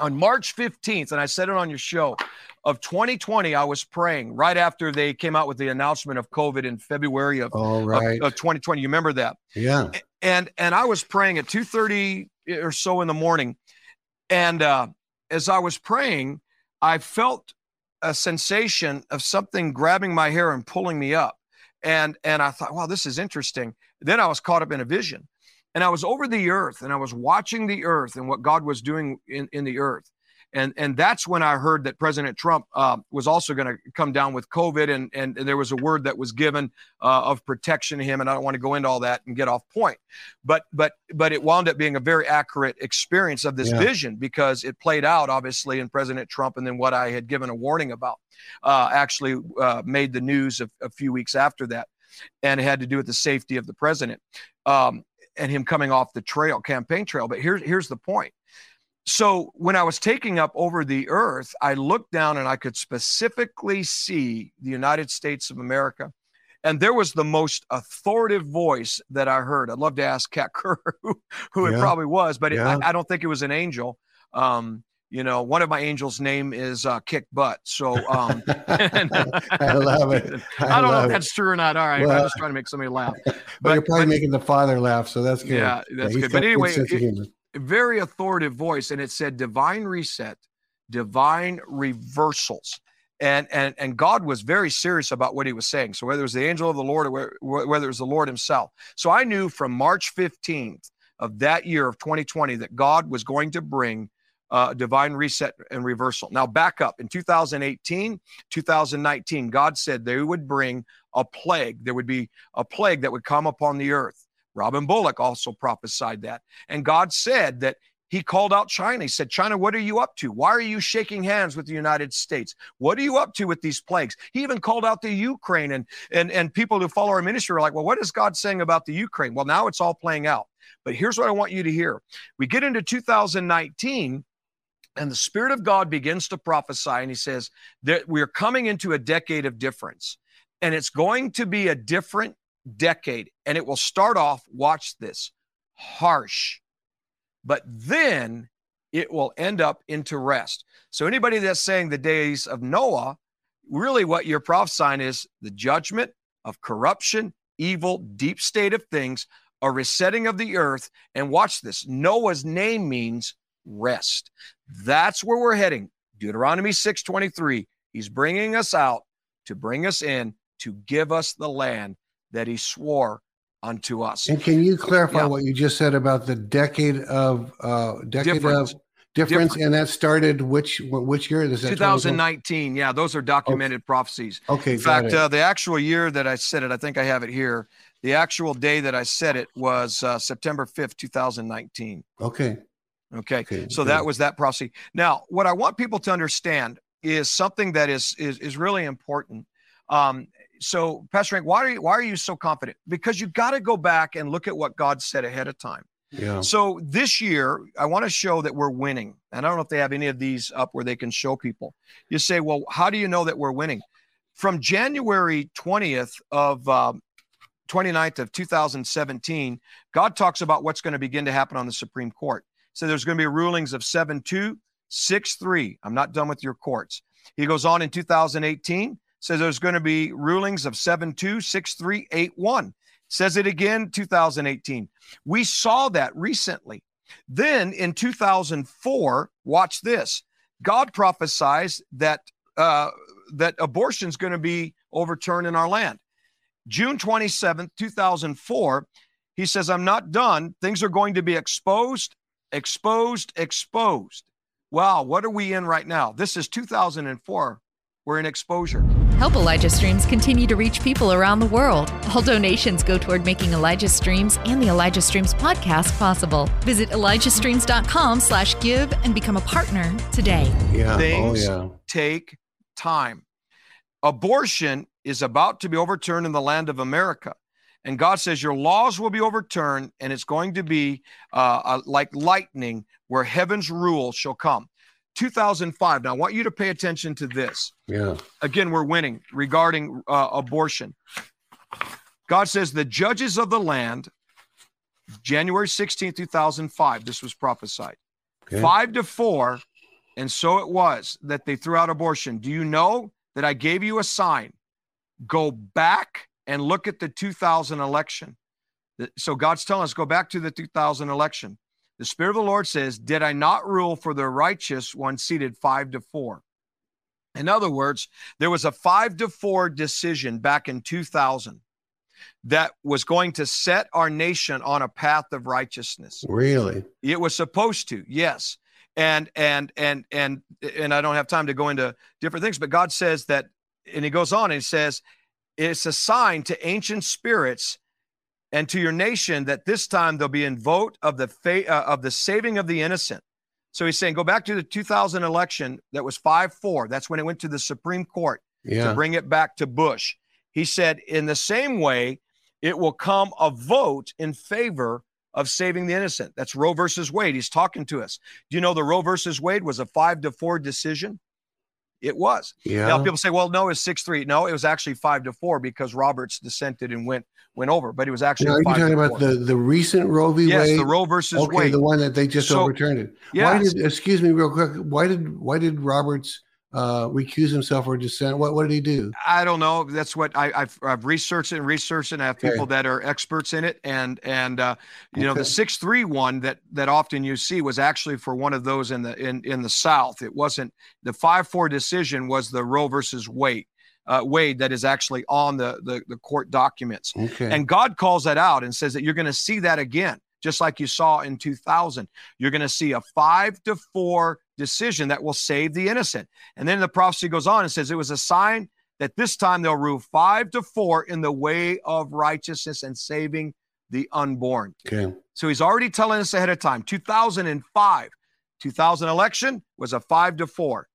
On March 15th, and I said it on your show, of 2020, I was praying right after they came out with the announcement of COVID in February of, All right. of, of 2020. You remember that? Yeah. And and I was praying at 2:30 or so in the morning, and uh, as I was praying, I felt a sensation of something grabbing my hair and pulling me up. And and I thought, wow, this is interesting. Then I was caught up in a vision. And I was over the earth and I was watching the earth and what God was doing in, in the earth. And and that's when I heard that President Trump uh, was also going to come down with COVID, and, and there was a word that was given uh, of protection to him, and I don't want to go into all that and get off point, but but but it wound up being a very accurate experience of this yeah. vision because it played out obviously in President Trump, and then what I had given a warning about uh, actually uh, made the news a, a, few weeks after that, and it had to do with the safety of the president. Um, and him coming off the trail campaign trail. But here's here's the point so when I was taking up over the earth, I looked down and I could specifically see the United States of America. And there was the most authoritative voice that I heard. I'd love to ask Kat Kerr who, who yeah. it probably was, but yeah. it, I, I, don't think it was an angel. Um, you know, one of my angels' name is uh, Kick Butt. So um, I love it. I, I don't know if that's true or not. All right, well, I'm just trying to make somebody laugh. But, but you're probably but, making the father laugh, so that's good. Yeah, that's yeah, good. But anyway, it, very authoritative voice, and it said divine reset, divine reversals. And, and, and God was very serious about what he was saying. So whether it was the angel of the Lord or whether it was the Lord himself. So I knew from March 15th of that year of 2020 that God was going to bring uh, divine reset and reversal. Now, back up in 2018, 2019, God said they would bring a plague. There would be a plague that would come upon the earth. Robin Bullock also prophesied that. And God said that he called out China. He said, China, what are you up to? Why are you shaking hands with the United States? What are you up to with these plagues? He even called out the Ukraine and and and people who follow our ministry are like, well, what is God saying about the Ukraine? Well, now it's all playing out. But here's what I want you to hear. We get into 2019 and the Spirit of God begins to prophesy, and he says that we're coming into a decade of difference. And it's going to be a different decade. And it will start off, watch this, harsh, but then it will end up into rest. So, anybody that's saying the days of Noah, really what you're prophesying is the judgment of corruption, evil, deep state of things, a resetting of the earth. And watch this Noah's name means rest. That's where we're heading. Deuteronomy 6:23. He's bringing us out to bring us in to give us the land that he swore unto us. And can you clarify yeah. what you just said about the decade of uh decade difference. of difference, difference, and that started which which year is that 2019 yeah those are documented okay. prophecies okay in fact uh, the actual year that i said it i think i have it here the actual day that i said it was uh, september 5th 2019 okay okay, okay. so that was that prophecy now what i want people to understand is something that is is, is really important um, so Pastor Hank, why are you why are you so confident? Because you got to go back and look at what God said ahead of time. Yeah. So this year, I want to show that we're winning. And I don't know if they have any of these up where they can show people. You say, well, how do you know that we're winning? From January 20th of um, 29th of 2017, God talks about what's going to begin to happen on the Supreme Court. So there's going to be rulings of 7 2, 6 3. I'm not done with your courts. He goes on in 2018 says there's going to be rulings of 726381. Says it again 2018. We saw that recently. Then in 2004, watch this. God prophesies that uh, that abortion is going to be overturned in our land. June 27th, 2004, he says, I'm not done. Things are going to be exposed, exposed, exposed. Wow, what are we in right now? This is 2004. We're in exposure. Help Elijah Streams continue to reach people around the world. All donations go toward making Elijah Streams and the Elijah Streams podcast possible. Visit ElijahStreams.com slash give and become a partner today. Yeah. Oh, Things oh, yeah. take time. Abortion is about to be overturned in the land of America. And God says, Your laws will be overturned, and it's going to be uh, uh, like lightning where heaven's rule shall come. 2005. Now, I want you to pay attention to this. Yeah. Again, we're winning regarding uh, abortion. God says, The judges of the land, January 16, 2005, this was prophesied. Okay. Five to four, and so it was that they threw out abortion. Do you know that I gave you a sign? Go back and look at the 2000 election. So God's telling us, go back to the 2000 election. The Spirit of the Lord says, Did I not rule for the righteous one seated five to four? In other words, there was a five to four decision back in 2000 that was going to set our nation on a path of righteousness. Really? It was supposed to, yes. And and and and and I don't have time to go into different things, but God says that, and He goes on and He says, it's a sign to ancient spirits and to your nation that this time there'll be in vote of the fa- uh, of the saving of the innocent. So he's saying, go back to the 2000 election that was 5 4. That's when it went to the Supreme Court Yeah. to bring it back to Bush. He said, in the same way, it will come a vote in favor of saving the innocent. That's Roe versus Wade. He's talking to us. Do you know the Roe versus Wade was a five to four decision? It was. Yeah. Now people say, well, no, it's six three. No, it was actually five to four because Roberts dissented and went went over, but it was actually Now, are you talking about four. the, the recent Roe v. yes, Wade? the Roe versus okay, Wade. the one that they just So- overturned it. Why Yes. did excuse me real quick? Why did why did Roberts uh, recuse himself or dissent? What what did he do? I don't know. That's what I, I've, I've researched it and researched it. And I have Okay. people that are experts in it. And and uh, you know the six three one that that often you see was actually for one of those in the in in the South. It wasn't the five four decision was the Roe versus Wade. Uh, Wade that is actually on the, the the court documents. Okay. And God calls that out and says that you're going to see that again, just like you saw in 2000. You're going to see a five to four decision that will save the innocent. And then the prophecy goes on and says it was a sign that this time they'll rule five to four in the way of righteousness and saving the unborn. okay. So he's already telling us ahead of time. 2005, 2000 election was a five to four.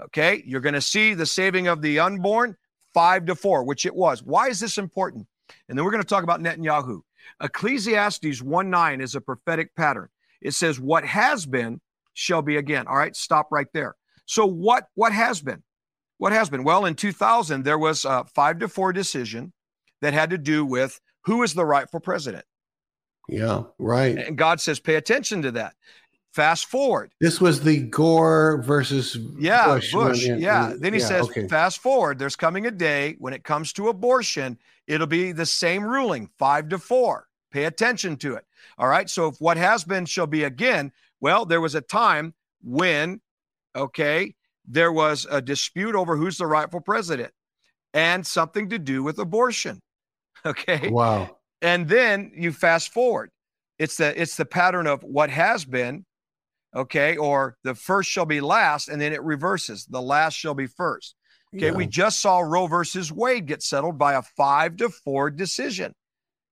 Okay, you're going to see the saving of the unborn five to four, which it was. Why is this important? And then we're going to talk about Netanyahu. Ecclesiastes 1 9 is a prophetic pattern. It says, What has been shall be again. All right, stop right there. So, what, what has been? What has been? Well, in 2000, there was a five to four decision that had to do with who is the rightful president. Yeah. Right. And God says, pay attention to that. Fast forward. This was the Gore versus Yeah, Bush. Bush. one, yeah. Then he yeah, says, okay. fast forward. There's coming a day when it comes to abortion, it'll be the same ruling, five to four. Pay attention to it. All right. So if what has been shall be again, well, there was a time when, okay, there was a dispute over who's the rightful president and something to do with abortion. Okay. Wow. and then you fast forward it's the it's the pattern of what has been okay or the first shall be last and then it reverses the last shall be first okay Yeah. we just saw roe versus wade get settled by a five to four decision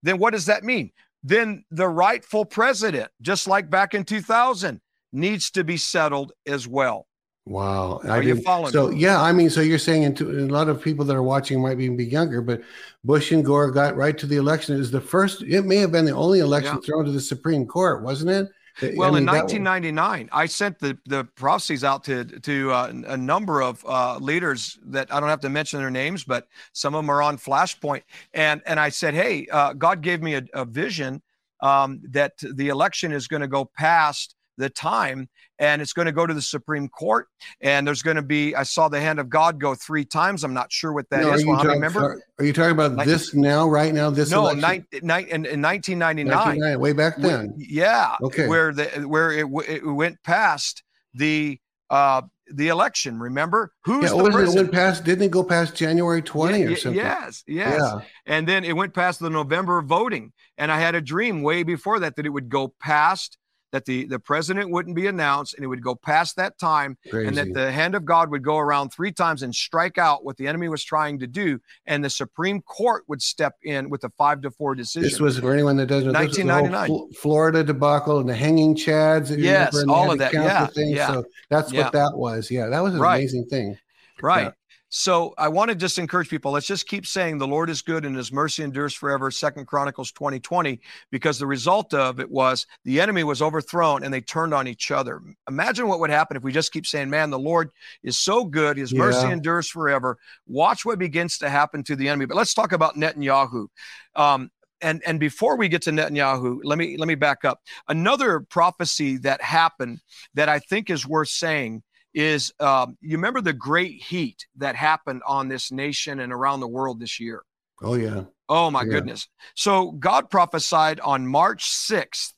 then what does that mean then the rightful president just like back in 2000 needs to be settled as well Wow. Are you following So, me? yeah, I mean, so you're saying into, a lot of people that are watching might even be younger, but Bush and Gore got right to the election. It was the first, it may have been the only election Yeah. thrown to the Supreme Court, wasn't it? I Well, in mean, that- 1999, I sent the the prophecies out to to uh, a number of uh, leaders that I don't have to mention their names, but some of them are on Flashpoint, and and I said, hey, uh, God gave me a, a vision um, that the election is going to go past the time and it's going to go to the Supreme Court and there's going to be I saw the hand of God go three times. I'm not sure what that is. No, are, you Well, talking, remember? are you talking about Like- this now, right now? This No, election? nine, nine, in, in 1999. 1999, way back then. Yeah. Okay. Where the where it, w- it went past the uh the election. Remember who's yeah, the was it went past? Didn't it go past January 20 Yeah, or something? Yes, yes. Yeah. And then it went past the November voting. And I had a dream way before that that it would go past that the the president wouldn't be announced and it would go past that time Crazy. and that the hand of God would go around three times and strike out what the enemy was trying to do and the Supreme Court would step in with a 5 to 4 decision. this was for anyone that doesn't know. This was the whole 1999. Florida debacle and the hanging chads. Yes, and all of that. Yeah, things. yeah. So that's Yeah. what that was. Yeah, that was an Right. amazing thing. Right. Yeah. So I want to just encourage people. Let's just keep saying the Lord is good and his mercy endures forever. Second Chronicles 2020, because the result of it was the enemy was overthrown and they turned on each other. Imagine what would happen if we just keep saying, man, the Lord is so good. His mercy endures forever. Watch what begins to happen to the enemy. But let's talk about Netanyahu. Um, and and before we get to Netanyahu, let me let me back up. Another prophecy that happened that I think is worth saying is um, you remember the great heat that happened on this nation and around the world this year. Oh yeah. Oh my Yeah. goodness. So God prophesied on March 6th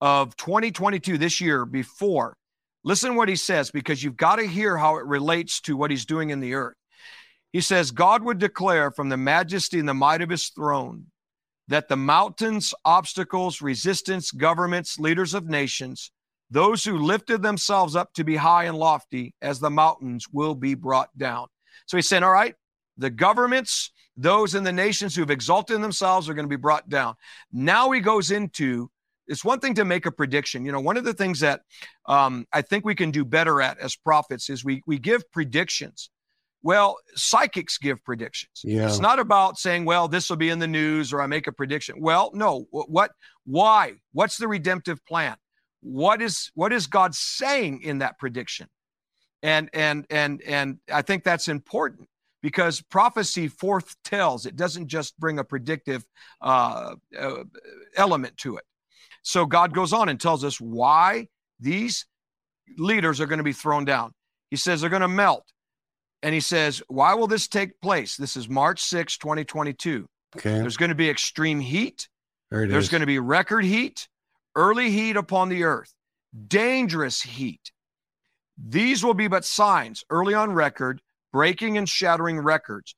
of 2022 this year before. Listen what he says because you've got to hear how it relates to what he's doing in the earth. He says God would declare from the majesty and the might of his throne that the mountains, obstacles, resistance, governments, leaders of nations, those who lifted themselves up to be high and lofty as the mountains will be brought down. So he's saying, all right, the governments, those in the nations who've exalted themselves are going to be brought down. Now he goes into it's one thing to make a prediction. You know, one of the things that um, I think we can do better at as prophets is we we give predictions. Well, psychics give predictions. Yeah. It's not about saying, well, this will be in the news or I make a prediction. Well, no. Wh- What why? What's the redemptive plan? What is what is God saying in that prediction? And and and and I think that's important because prophecy foretells. It doesn't just bring a predictive uh, uh, element to it. So God goes on and tells us why these leaders are going to be thrown down. He says they're going to melt. And he says, why will this take place? This is March 6, 2022. Okay. There's going to be extreme heat. There There's is. going to be record heat, early heat upon the earth, dangerous heat. These will be but signs early on record, breaking and shattering records,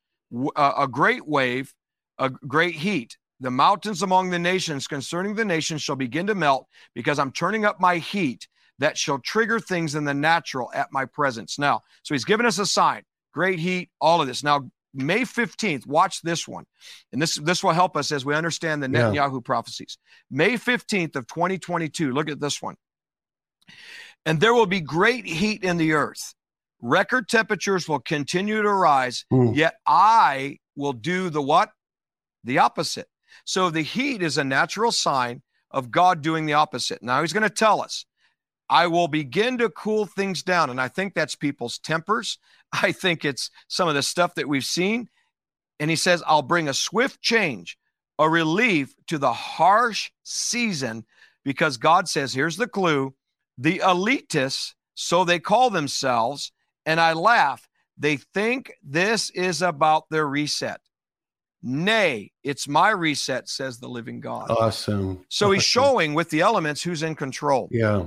uh, a great wave, a great heat. The mountains among the nations concerning the nations shall begin to melt because I'm turning up my heat that shall trigger things in the natural at my presence. Now, so he's given us a sign, great heat, all of this. Now, May 15th, watch this one. And this this will help us as we understand the Yeah. Netanyahu prophecies. May 15th of 2022. Look at this one. And there will be great heat in the earth. Record temperatures will continue to rise, Hmm. yet I will do the what? The opposite. So the heat is a natural sign of God doing the opposite. Now he's going to tell us, I will begin to cool things down. And I think that's people's tempers. I think it's some of the stuff that we've seen. And he says, I'll bring a swift change, a relief to the harsh season, because God says, here's the clue the elitists, so they call themselves, and I laugh, they think this is about their reset. Nay, it's my reset, says the living God. awesome. so he's showing with the elements who's in control. Yeah.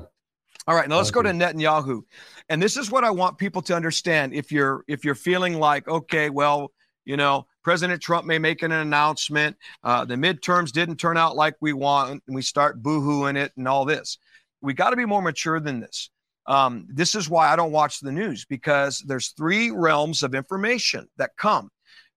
All right, now let's go to Netanyahu. And this is what I want people to understand. If you're if you're feeling like, okay, well, you know, President Trump may make an announcement. Uh, the midterms didn't turn out like we want, and we start boohooing it and all this. We got to be more mature than this. Um, this is why I don't watch the news because there's three realms of information that come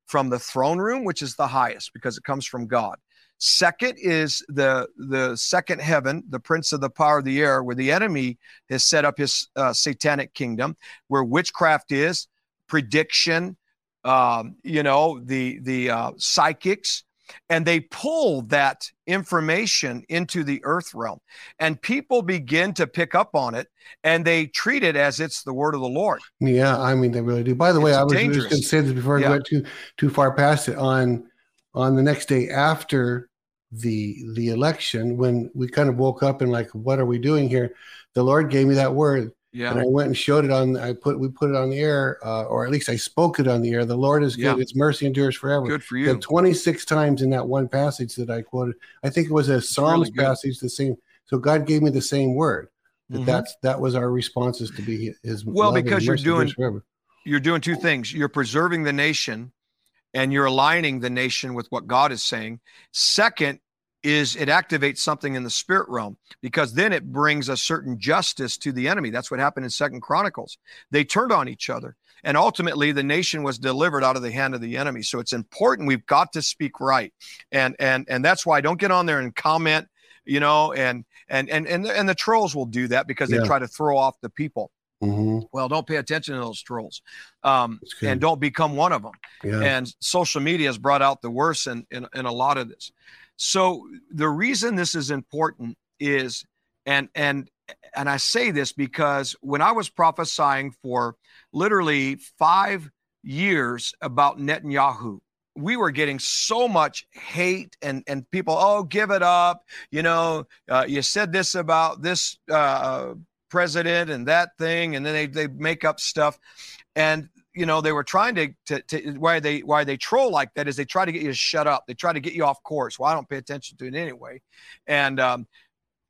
from the throne room, which is the highest because it comes from God. Second is the the second heaven, the prince of the power of the air, where the enemy has set up his uh, satanic kingdom, where witchcraft is, prediction, um, you know, the the uh, psychics, and they pull that information into the earth realm, and people begin to pick up on it, and they treat it as it's the word of the Lord. Yeah, I mean they really do. By the way, I was dangerous. just going to say this before Yeah. I went too too far past it. On on the next day after the the election, when we kind of woke up and like, what are we doing here? The Lord gave me that word, Yeah, and I went and showed it on. I put we put it on the air, uh, or at least I spoke it on the air. The Lord is good; Yeah. His mercy endures forever. good for The you. 26 times in that one passage that I quoted. I think it was a Psalms really passage, the same. So God gave me the same word. that mm-hmm. that's that was our responses to be his well because you're doing you're doing two things you're preserving the nation and you're aligning the nation with what god is saying. Second is it activates something in the spirit realm because then it brings a certain justice to the enemy. That's what happened in second chronicles. They turned on each other and ultimately the nation was delivered out of the hand of the enemy. So it's important we've got to speak right. And and and that's why don't get on there and comment you know and and and and, and the trolls will do that because they try to throw off the people Mm-hmm. Well, don't pay attention to those trolls, um, and don't become one of them. Yeah. And social media has brought out the worst in, in, in a lot of this. So the reason this is important is, and and and I say this because when I was prophesying for literally five years about Netanyahu, we were getting so much hate and and people, oh, give it up. You know, uh, you said this about this uh, president and that thing, and then they they make up stuff, and you know they were trying to, to, to why they why they troll like that is they try to get you to shut up. They try to get you off course. Well i don't pay attention to it anyway. And um,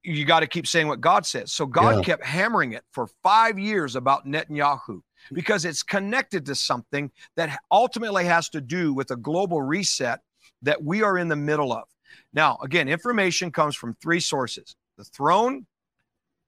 you got to keep saying what god says. So god yeah. kept hammering it for five years about netanyahu because it's connected to something that ultimately has to do with a global reset that we are in the middle of. Now again information comes from three sources the throne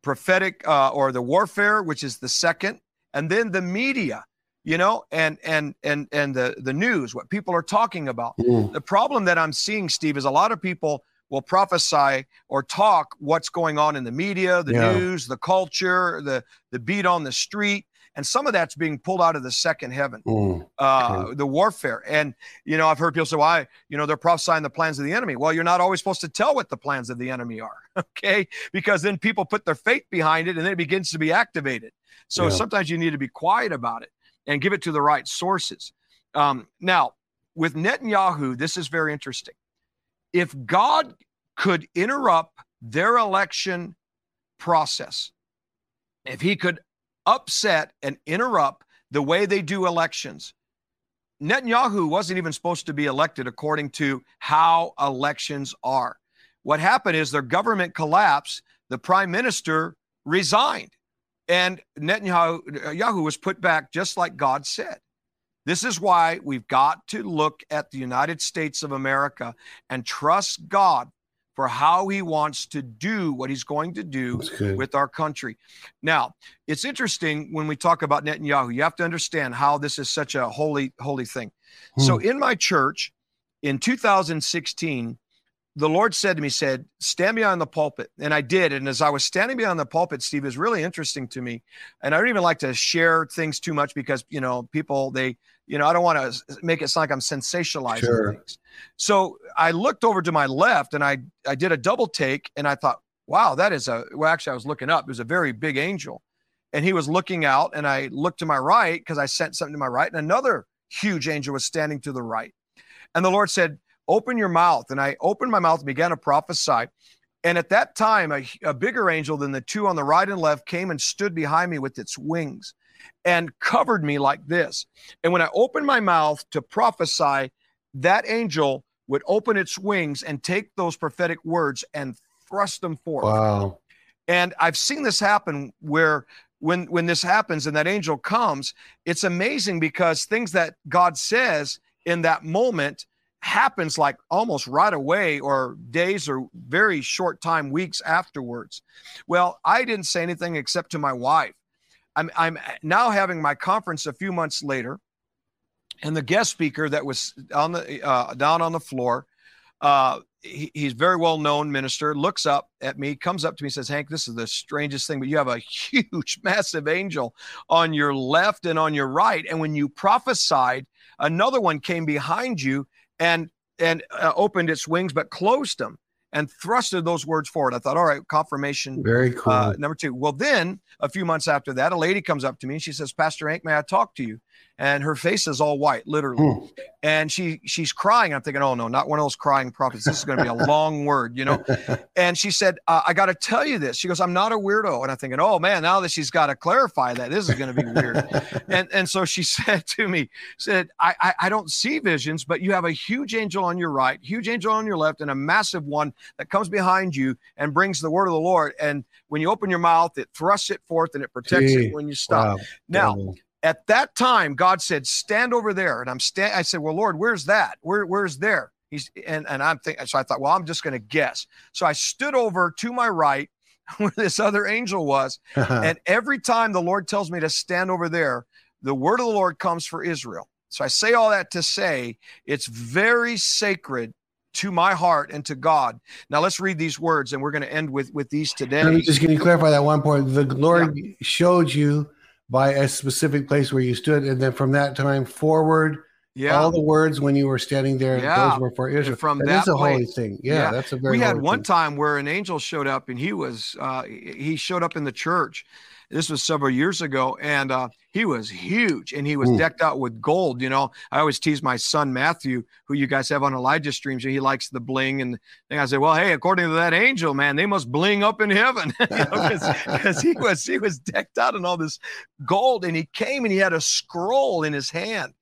prophetic uh, or the warfare which is the second and then the media you know and and and and the the news what people are talking about mm. the problem that i'm seeing steve is a lot of people will prophesy or talk what's going on in the media the yeah. news the culture the the beat on the street and some of that's being pulled out of the second heaven mm. uh, the warfare and you know i've heard people say why you know they're prophesying the plans of the enemy well you're not always supposed to tell what the plans of the enemy are okay because then people put their faith behind it and then it begins to be activated so yeah. sometimes you need to be quiet about it and give it to the right sources. Um, now, with Netanyahu, this is very interesting. If God could interrupt their election process, if he could upset and interrupt the way they do elections, Netanyahu wasn't even supposed to be elected according to how elections are. What happened is their government collapsed, the prime minister resigned. And Netanyahu was put back just like God said. This is why we've got to look at the United States of America and trust God for how he wants to do what he's going to do with our country. Now, it's interesting when we talk about Netanyahu, you have to understand how this is such a holy, holy thing. Hmm. So in my church in 2016, the Lord said to me, said, stand behind the pulpit. And I did. And as I was standing behind the pulpit, Steve, is really interesting to me. And I don't even like to share things too much because, you know, people, they, you know, I don't want to make it sound like I'm sensationalizing sure. things. So I looked over to my left and I, I did a double take and I thought, wow, that is a, well, actually, I was looking up. It was a very big angel. And he was looking out and I looked to my right because I sent something to my right and another huge angel was standing to the right. And the Lord said, open your mouth. And I opened my mouth and began to prophesy. And at that time, a, a, bigger angel than the two on the right and left came and stood behind me with its wings and covered me like this. And when I opened my mouth to prophesy, that angel would open its wings and take those prophetic words and thrust them forth. Wow. And I've seen this happen where when when this happens and that angel comes, it's amazing because things that God says in that moment happens like almost right away or days or very short time weeks afterwards well i didn't say anything except to my wife i'm, I'm now having my conference a few months later and the guest speaker that was on the uh, down on the floor uh, he, he's very well known minister looks up at me comes up to me says hank this is the strangest thing but you have a huge massive angel on your left and on your right and when you prophesied another one came behind you and and uh, opened its wings, but closed them and thrusted those words forward. I thought, all right, confirmation. Very cool. Uh, number two. Well, then a few months after that, a lady comes up to me and she says, Pastor Hank, may I talk to you? And her face is all white, literally. Hmm. And she she's crying. I'm thinking, oh no, not one of those crying prophets. This is going to be a long word, you know. And she said, uh, I got to tell you this. She goes, I'm not a weirdo. And I'm thinking, oh man, now that she's got to clarify that, this is going to be weird. and and so she said to me, said, I, I I don't see visions, but you have a huge angel on your right, huge angel on your left, and a massive one that comes behind you and brings the word of the Lord. And when you open your mouth, it thrusts it forth and it protects Gee, it when you stop. Wow. Now. At that time, God said, "Stand over there," and I'm stand. I said, "Well, Lord, where's that? Where, where's there?" He's and and I'm thinking. So I thought, well, I'm just going to guess. So I stood over to my right, where this other angel was, uh-huh. and every time the Lord tells me to stand over there, the word of the Lord comes for Israel. So I say all that to say it's very sacred to my heart and to God. Now let's read these words, and we're going to end with with these today. Let me just can you clarify that one point? The Lord showed you by a specific place where you stood, and then from that time forward, Yeah. all the words when you were standing there, Yeah. those were for Israel. from that that is a holy place. thing. Yeah, Yeah. that's a very. we had one thing. time where an angel showed up and he was uh he showed up in the church this was several years ago and uh he was huge and he was Hmm. decked out with gold you know i always tease my son matthew who you guys have on elijah streams he likes the bling and then i said well hey according to that angel man they must bling up in heaven because he was he was decked out in all this gold and he came and he had a scroll in his hand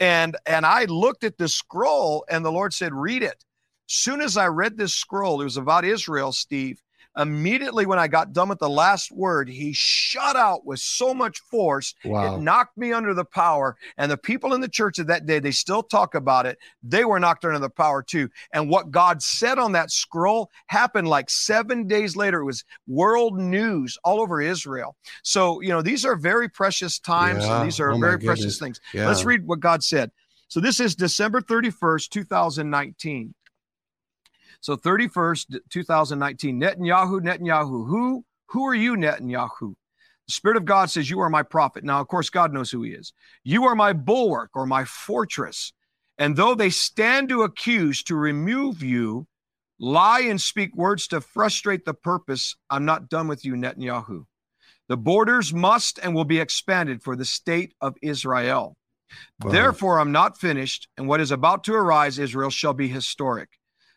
and and i looked at the scroll and the lord said read it soon as I read this scroll, it was about Israel, Steve. Immediately when I got done with the last word, he shot out with so much force. Wow. It knocked me under the power. And the people in the church of that day, they still talk about it. They were knocked under the power too. And what God said on that scroll happened like seven days later. It was world news all over Israel. So, you know, these are very precious times. Yeah. And these are Oh, very precious things. Yeah. Let's read what God said. So this is December 31st, 2019. So 31st, 2019. Netanyahu, Netanyahu. Who who are you, Netanyahu? The Spirit of God says, You are my prophet. Now, of course, God knows who he is. You are my bulwark or my fortress. And though they stand to accuse to remove you, lie and speak words to frustrate the purpose, I'm not done with you, Netanyahu. The borders must and will be expanded for the state of Israel. Wow. Therefore, I'm not finished, and what is about to arise, Israel, shall be historic.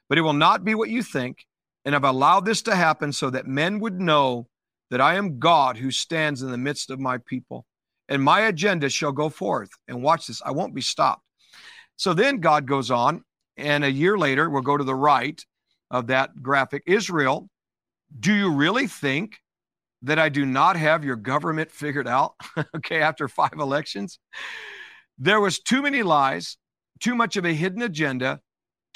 But it will not be what you think, and I've allowed this to happen so that men would know that I am God who stands in the midst of my people, and my agenda shall go forth. And watch this, I won't be stopped. So then God goes on, and a year later, we'll go to the right of that graphic. Israel, do you really think that I do not have your government figured out? okay, after five elections, there was too many lies, too much of a hidden agenda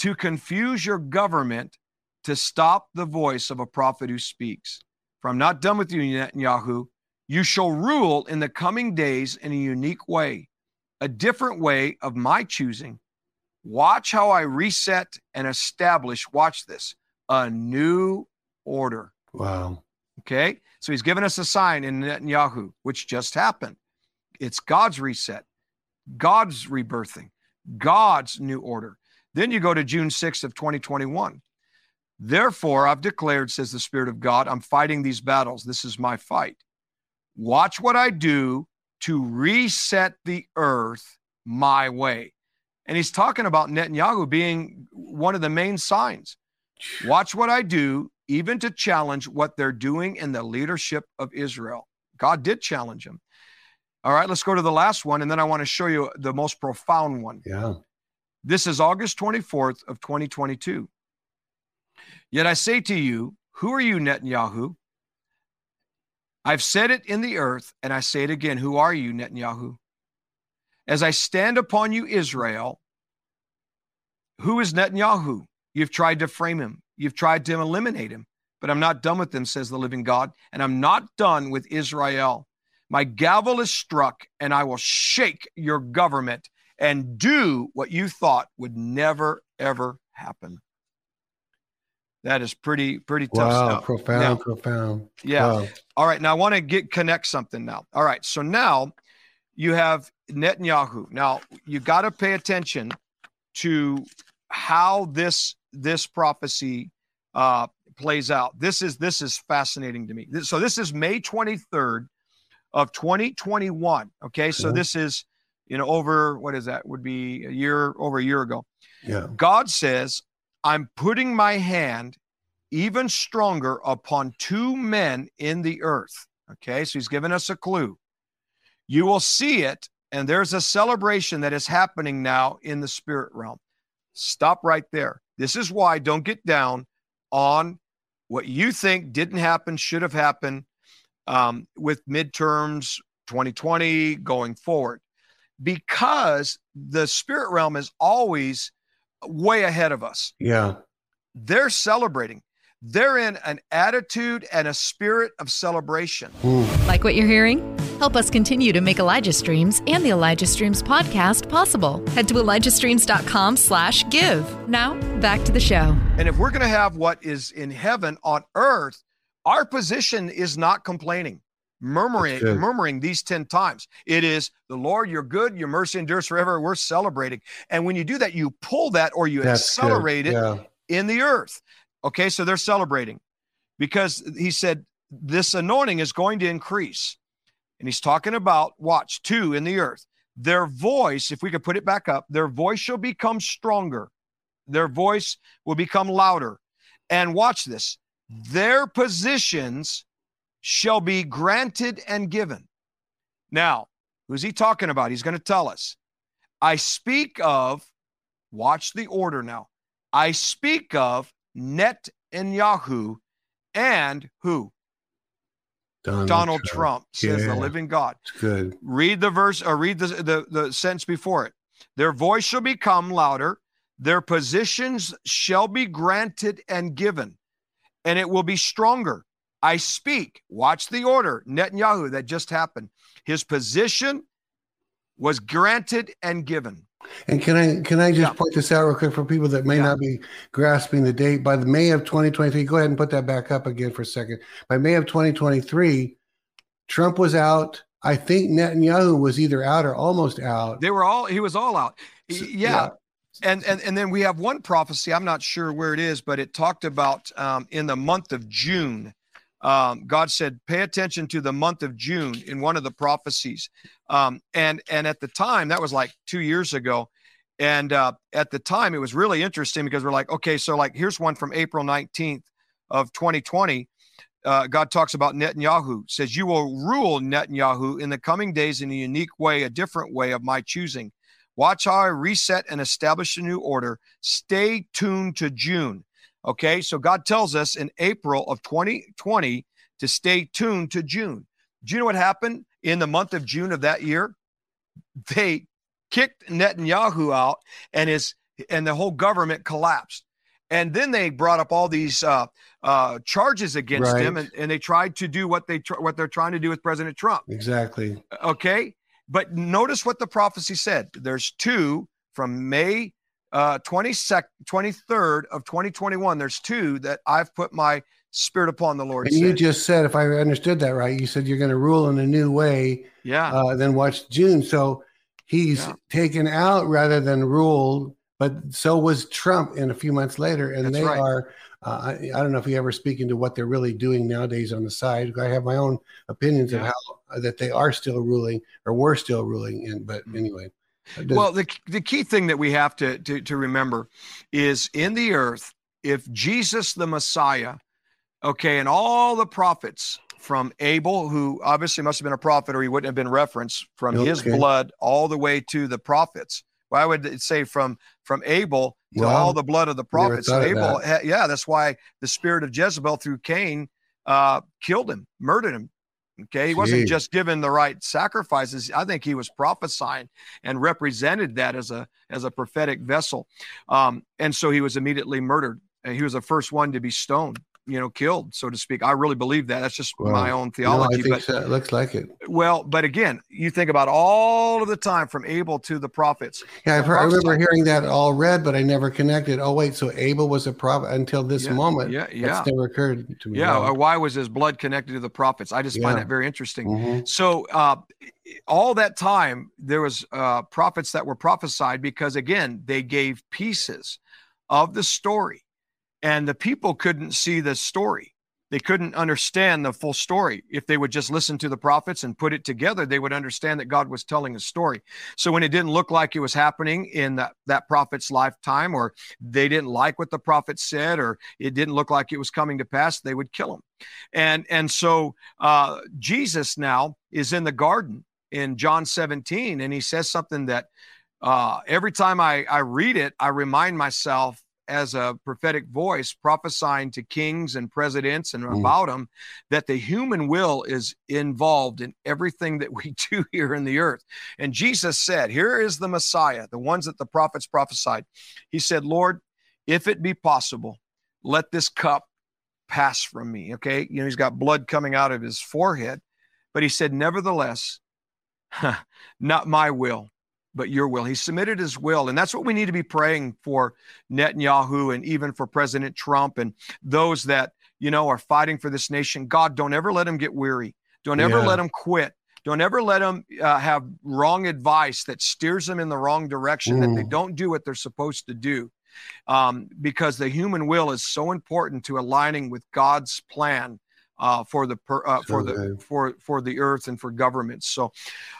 to confuse your government to stop the voice of a prophet who speaks. For I'm not done with you, Netanyahu. You shall rule in the coming days in a unique way, a different way of my choosing. Watch how I reset and establish, watch this, a new order. Wow. Okay. So he's given us a sign in Netanyahu, which just happened. It's God's reset, God's rebirthing, God's new order. Then you go to June 6th of 2021. Therefore, I've declared, says the Spirit of God, I'm fighting these battles. This is my fight. Watch what I do to reset the earth my way. And he's talking about Netanyahu being one of the main signs. Watch what I do, even to challenge what they're doing in the leadership of Israel. God did challenge him. All right, let's go to the last one, and then I want to show you the most profound one. Yeah. This is August 24th of 2022. Yet I say to you, who are you, Netanyahu? I've said it in the earth, and I say it again. Who are you, Netanyahu? As I stand upon you, Israel, who is Netanyahu? You've tried to frame him, you've tried to eliminate him, but I'm not done with them, says the living God, and I'm not done with Israel. My gavel is struck, and I will shake your government and do what you thought would never, ever happen. That is pretty, pretty tough Wow. stuff. Profound. Now- profound. yeah. Wow. all right, now I want to get connect something now. All right, so now you have Netanyahu. Now you got to pay attention to how this this prophecy uh, plays out. This is this is fascinating to me. This- so this is May twenty third of twenty twenty one. Okay, so this is you know, over what is that? Would be a year over a year ago. Yeah. God says, I'm putting my hand even stronger upon two men in the earth. Okay, so he's given us a clue. You will see it, and there's a celebration that is happening now in the spirit realm. Stop right there. This is why don't get down on what you think didn't happen, should have happened um, with midterms 2020 going forward because the spirit realm is always way ahead of us. Yeah. They're celebrating. They're in an attitude and a spirit of celebration. Like what you're hearing? Help us continue to make Elijah Streams and the Elijah Streams podcast possible. Head to ElijahStreams.com slash give. Now, back to the show. And if we're going to have what is in heaven on earth, our position is not complaining murmuring, murmuring these 10 times. It is the Lord, you're good, your mercy endures forever. We're celebrating. And when you do that, you pull that or you That's accelerate good. it Yeah. in the earth. Okay, so they're celebrating because he said this anointing is going to increase. And he's talking about, watch, two in the earth. Their voice, if we could put it back up, their voice shall become stronger. Their voice will become louder. And watch this their positions shall be granted and given. Now, who's he talking about? He's going to tell us. I speak of, watch the order now. I speak of Netanyahu and who? Donald, Donald Trump, says Yeah. the living God. It's good. Read the verse or read the, the, the sentence before it. Their voice shall become louder, their positions shall be granted and given, and it will be stronger. I speak. Watch the order. Netanyahu, that just happened. His position was granted and given. And can I can I just Yeah. point this out real quick for people that may Yeah. not be grasping the date? By the May of 2023, go ahead and put that back up again for a second. By May of 2023, Trump was out. I think Netanyahu was either out or almost out. They were all, he was all out. So- yeah. yeah. And, and and then we have one prophecy. I'm not sure where it is, but it talked about um, in the month of June. Um, God said, "Pay attention to the month of June." In one of the prophecies, um, and and at the time that was like two years ago, and uh, at the time it was really interesting because we're like, okay, so like here's one from April 19th of 2020. Uh, God talks about Netanyahu. Says, "You will rule Netanyahu in the coming days in a unique way, a different way of my choosing." Watch how I reset and establish a new order. Stay tuned to June. Okay, so God tells us in April of 2020 to stay tuned to June. Do you know what happened in the month of June of that year? They kicked Netanyahu out, and his and the whole government collapsed. And then they brought up all these uh, uh, charges against him, and, and they tried to do what they tr- what they're trying to do with President Trump Exactly. okay but notice what the prophecy said there's two from may uh 22nd 23rd of 2021 there's two that i've put my spirit upon the lord And you just said, if I understood that right, you said you're going to rule in a new way. yeah Uh, then watch June. So he's Yeah. taken out rather than ruled. But so was Trump in a few months later, and That's they right. are. Uh, I, I don't know if you ever speaking to what they're really doing nowadays on the side. I have my own opinions of how uh, that they are still ruling or were still ruling. In, but Mhm. anyway, well the, the key thing that we have to, to to remember is in the earth if jesus the messiah okay and all the prophets from abel who obviously must have been a prophet or he wouldn't have been referenced from his blood all the way to the prophets. Why would it say from from abel to Wow. all the blood of the prophets? abel ha- yeah that's why the spirit of jezebel through cain uh killed him murdered him okay? He wasn't just given the right sacrifices. I think he was prophesying and represented that as a as a prophetic vessel. Um and so he was immediately murdered. And he was the first one to be stoned you know killed so to speak i really believe that that's just Wow. my own no, I theology think but so. it looks like it. well but again you think about all of the time from abel to the prophets Yeah, I've heard, I remember hearing that all read, but I never connected. Oh wait, so Abel was a prophet until this Yeah, moment. yeah yeah That's never occurred to me. yeah why was his blood connected to the prophets i just find that very interesting Mhm. So uh, all that time, there was uh, prophets that were prophesied because again, they gave pieces of the story, and the people couldn't see the story. they couldn't understand the full story. If they would just listen to the prophets and put it together, they would understand that God was telling a story. So when it didn't look like it was happening in that, that prophet's lifetime, or they didn't like what the prophet said, or it didn't look like it was coming to pass, they would kill him. And and so uh, Jesus now is in the garden in John 17, and he says something that uh, every time I, I read it, I remind myself as a prophetic voice prophesying to kings and presidents and mm. about them that the human will is involved in everything that we do here in the earth. And Jesus said, Here is the Messiah, the ones that the prophets prophesied. He said, Lord, if it be possible, let this cup pass from me. Okay. You know, he's got blood coming out of his forehead, but he said, Nevertheless, not my will, but your will. He submitted his will. And that's what we need to be praying for Netanyahu and even for President Trump and those that, you know, are fighting for this nation. God, don't ever let them get weary. Don't ever yeah. let them quit. Don't ever let them uh, have wrong advice that steers them in the wrong direction, mm. that they mm. don't do what they're supposed to do. Um, because the human will is so important to aligning with God's plan uh, for the per, uh, for the for for the earth and for governments. So,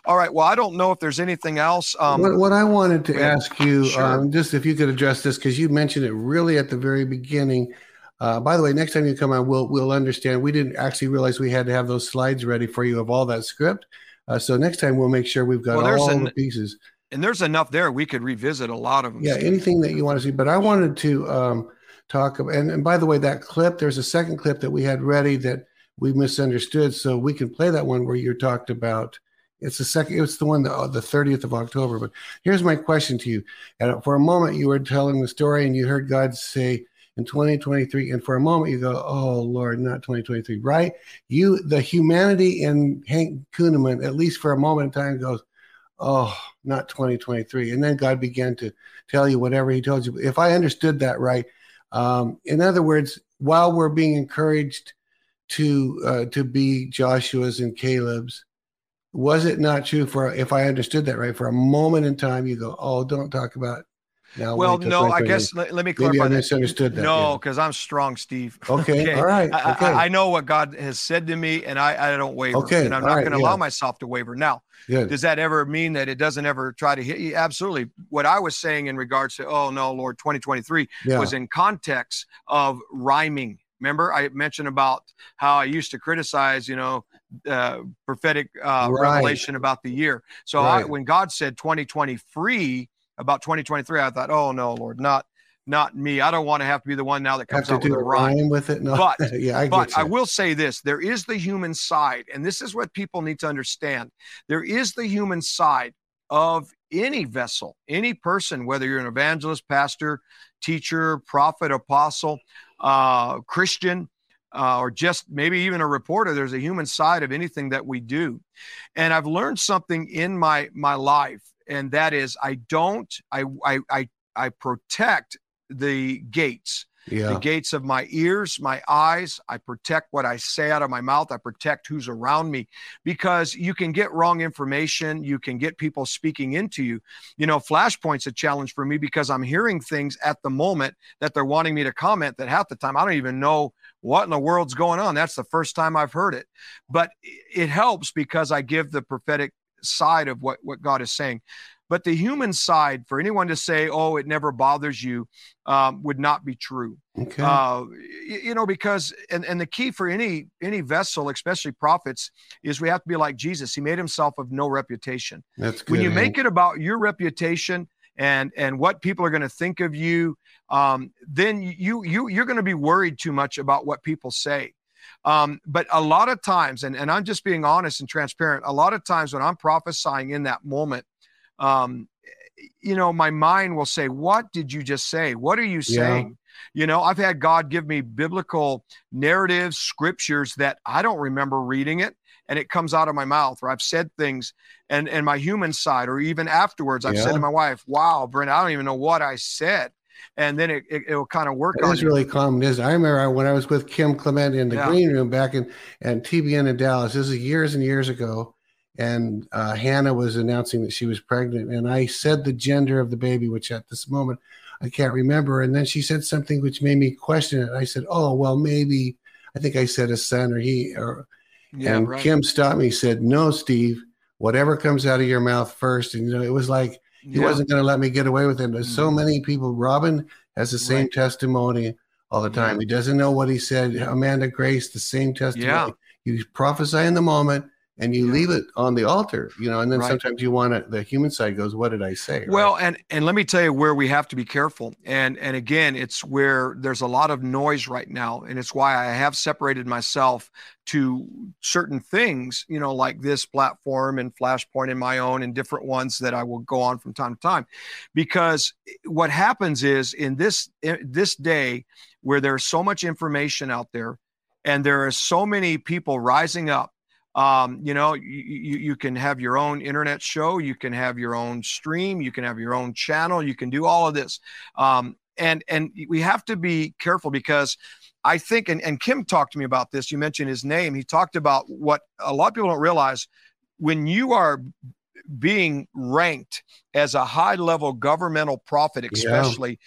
all right. Well, I don't know if there's anything else. Um, what, what, I wanted to ask you, sure. um, just if you could address this, because you mentioned it really at the very beginning. Uh, by the way, next time you come on, we'll we'll understand. We didn't actually realize we had to have those slides ready for you of all that script. Uh, so next time we'll make sure we've got well, all an, the pieces. And there's enough there. We could revisit a lot of them. Yeah, anything that you want to see. But I wanted to um, talk about. And, and by the way, that clip. There's a second clip that we had ready that we misunderstood. So we can play that one where you talked about. It's the second. It's the one the uh, the thirtieth of October. But here's my question to you. And for a moment, you were telling the story, and you heard God say in 2023, and for a moment you go, "Oh Lord, not 2023." Right? You, the humanity in Hank Kunneman, at least for a moment in time, goes, "Oh, not 2023." And then God began to tell you whatever He told you. If I understood that right, um, in other words, while we're being encouraged to uh, to be Joshua's and Caleb's. Was it not true for if I understood that right? For a moment in time, you go, "Oh, don't talk about." Now, well, no, I guess let, let, me clarify. Maybe I misunderstood that. No, because yeah. I'm strong, Steve. Okay, okay. all right. Okay. I, I, know what God has said to me, and I, I don't waver. Okay, and I'm not right, going to yeah. allow myself to waver. Now, Good. does that ever mean that it doesn't ever try to hit you? Absolutely. What I was saying in regards to, oh no, Lord, 2023 yeah. was in context of rhyming Remember, I mentioned about how I used to criticize, you know, uh, prophetic uh, right. revelation about the year. So right. I, when God said 2023 about 2023, I thought, oh no, Lord, not not me. I don't want to have to be the one now that comes out with a rhyme. with it. No. But yeah, I but I will say this: there is the human side, and this is what people need to understand. There is the human side of any vessel, any person, whether you're an evangelist, pastor, teacher, prophet, apostle uh, Christian, uh, or just maybe even a reporter there's a human side of anything that we do. And i've learned something in my my life and that is i don't i i i, I protect the gates yeah. the gates of my ears, my eyes. I protect what I say out of my mouth. I protect who's around me because you can get wrong information. You can get people speaking into you. You know, Flashpoint's a challenge for me because I'm hearing things at the moment that they're wanting me to comment that half the time I don't even know what in the world's going on. That's the first time I've heard it. But it helps because I give the prophetic side of what, what God is saying. But the human side, for anyone to say, "Oh, it never bothers you," um, would not be true. Okay. Uh, you know, because and and the key for any any vessel, especially prophets, is we have to be like Jesus. He made himself of no reputation. That's good. When you make it about your reputation and and what people are going to think of you, um, then you you you're going to be worried too much about what people say. Um, but a lot of times, and, and I'm just being honest and transparent, a lot of times when I'm prophesying in that moment, um, you know, my mind will say, What did you just say? What are you saying? Yeah. You know, I've had God give me biblical narratives, scriptures that I don't remember reading it and it comes out of my mouth or I've said things and and my human side or even afterwards I've yeah. said to my wife, "Wow, Brenda, I don't even know what I said." And then it, it, will kind of work it is really common. Is I remember when I was with Kim Clement in the yeah. green room back in and TBN in Dallas. This is years and years ago and uh, Hannah was announcing that she was pregnant, and I said the gender of the baby, which at this moment I can't remember. And then she said something which made me question it. I said, "Oh, well, maybe." I think I said a son or he or Yeah, and right. Kim stopped me. Said, "No, Steve. Whatever comes out of your mouth first. And you know, it was like he Yeah. wasn't going to let me get away with it. There's so Mhm. many people. Robin has the same Right. testimony all the time. He doesn't know what he said. Amanda Grace, the same testimony. Yeah. You prophesy in the moment and you Yeah. leave it on the altar, you know, and then Right. sometimes you want to, the human side goes, what did I say? right? Well, and and let me tell you where we have to be careful. And and again, it's where there's a lot of noise right now, and it's why I have separated myself to certain things, you know, like this platform and Flashpoint and my own and different ones that I will go on from time to time, because what happens is in this in this day where there's so much information out there, and there are so many people rising up um, you know you, you can have your own internet show you can have your own stream you can have your own channel you can do all of this. Um, and and we have to be careful because i think and, and kim talked to me about this you mentioned his name he talked about what a lot of people don't realize when you are being ranked as a high level governmental prophet especially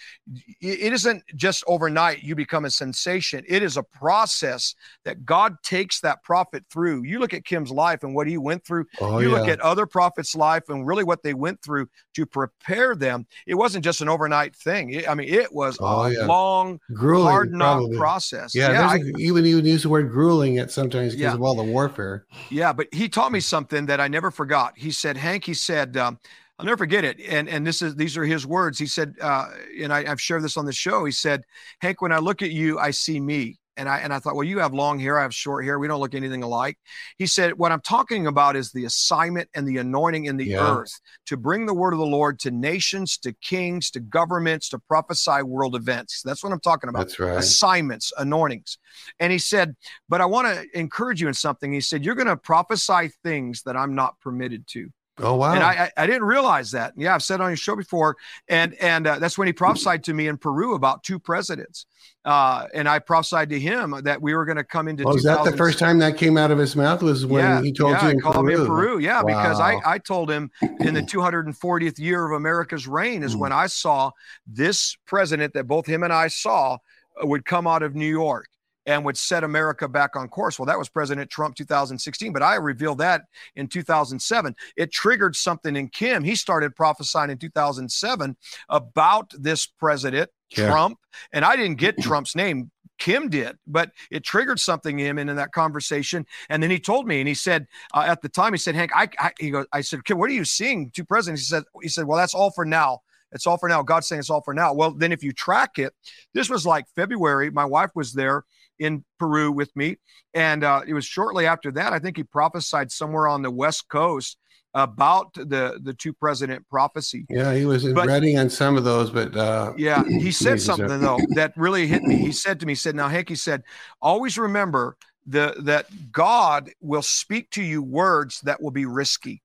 it it isn't just overnight you become a sensation it is a process that god takes that prophet through you look at kim's life and what he went through oh, you yeah. look at other prophets life and really what they went through to prepare them it wasn't just an overnight thing It- i mean it was Oh, a yeah. long grueling, hard knock probably. process Yeah, yeah, there's a- even even use the word grueling at sometimes because Yeah. of all the warfare. Yeah, but he taught me something that I never forgot. He said, Hank, he said, um, I'll never forget it. And and this is these are his words. He said, uh, and I, I've shared this on the show. He said, Hank, when I look at you, I see me. And I and I thought, well, you have long hair, I have short hair. We don't look anything alike. He said, what I'm talking about is the assignment and the anointing in the Yeah. earth to bring the word of the Lord to nations, to kings, to governments, to prophesy world events. That's what I'm talking about That's right. assignments, anointings. And he said, But I want to encourage you in something. He said, You're going to prophesy things that I'm not permitted to. Oh wow. And I, I, I didn't realize that. Yeah, I've said on your show before. And and uh, that's when he prophesied to me in Peru about two presidents. Uh, and I prophesied to him that we were going to come into was Oh, that the first time that came out of his mouth? Was when yeah, he told yeah, you in called Peru? in Peru. Yeah, because I, I told him in the 240th year of America's reign is Mm. when I saw this president that both him and I saw would come out of New York and would set America back on course. Well, that was President Trump 2016, but I revealed that in 2007. It triggered something in Kim. He started prophesying in 2007 about this president, Yeah. Trump, and I didn't get Trump's name. Kim did, but it triggered something in him in, in that conversation. And then he told me, and he said uh, at the time, he said, "Hank, I, I," he goes, "I said, Kim, what are you seeing? Two presidents?" He said, "He said, well, that's all for now. It's all for now. God's saying it's all for now." Well, then if you track it, this was like February. My wife was there in Peru with me, and uh, it was shortly after that. I think he prophesied somewhere on the West Coast about the the two president prophecy. Yeah, he was But- ready on some of those, but uh, Yeah, he said something though that really hit me. He said to me, he said, "Now, Hank, he said, always remember the that God will speak to you words that will be risky."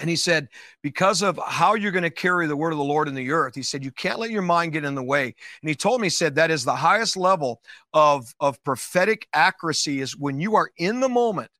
And he said, because of how you're going to carry the word of the Lord in the earth, he said, you can't let your mind get in the way. And he told me, he said, that is the highest level of, of prophetic accuracy is when you are in the moment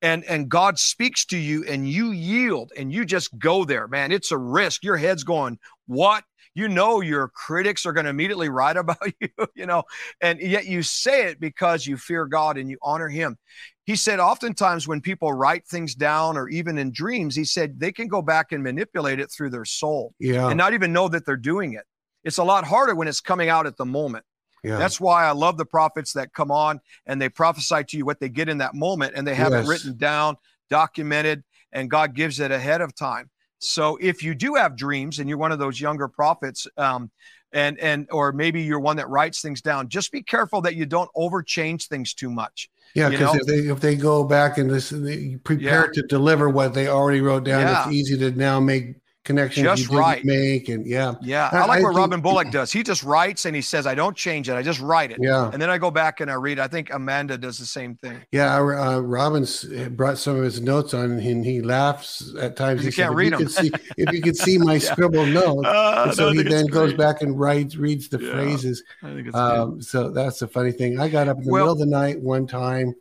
and, and God speaks to you and you yield and you just go there, man. It's a risk. Your head's going, what? You know, your critics are going to immediately write about you, you know, and yet you say it because you fear God and you honor Him. He said, oftentimes when people write things down or even in dreams, he said they can go back and manipulate it through their soul yeah, and not even know that they're doing it. It's a lot harder when it's coming out at the moment. yeah. That's why I love the prophets that come on and they prophesy to you what they get in that moment and they have Yes. it written down, documented, and God gives it ahead of time. So if you do have dreams and you're one of those younger prophets, um, and and or maybe you're one that writes things down, just be careful that you don't overchange things too much. Yeah, because if they if they go back and listen, they prepare to deliver what they already wrote down. Yeah. It's easy to now make connections Just right. make, and yeah, Yeah, I- I like I what think- Robin Bullock does. He just writes and he says, "I don't change it. I just write it." yeah, And then I go back and I read. I think Amanda does the same thing. yeah. Uh, Robin's brought some of his notes on, and he laughs at times. You He can't if read you 'em." could see if you could see my Yeah. scribbled notes. Uh, so he then goes back and writes, reads the Yeah. phrases. I think it's Um, so that's the funny thing. I got up in the Well- middle of the night one time.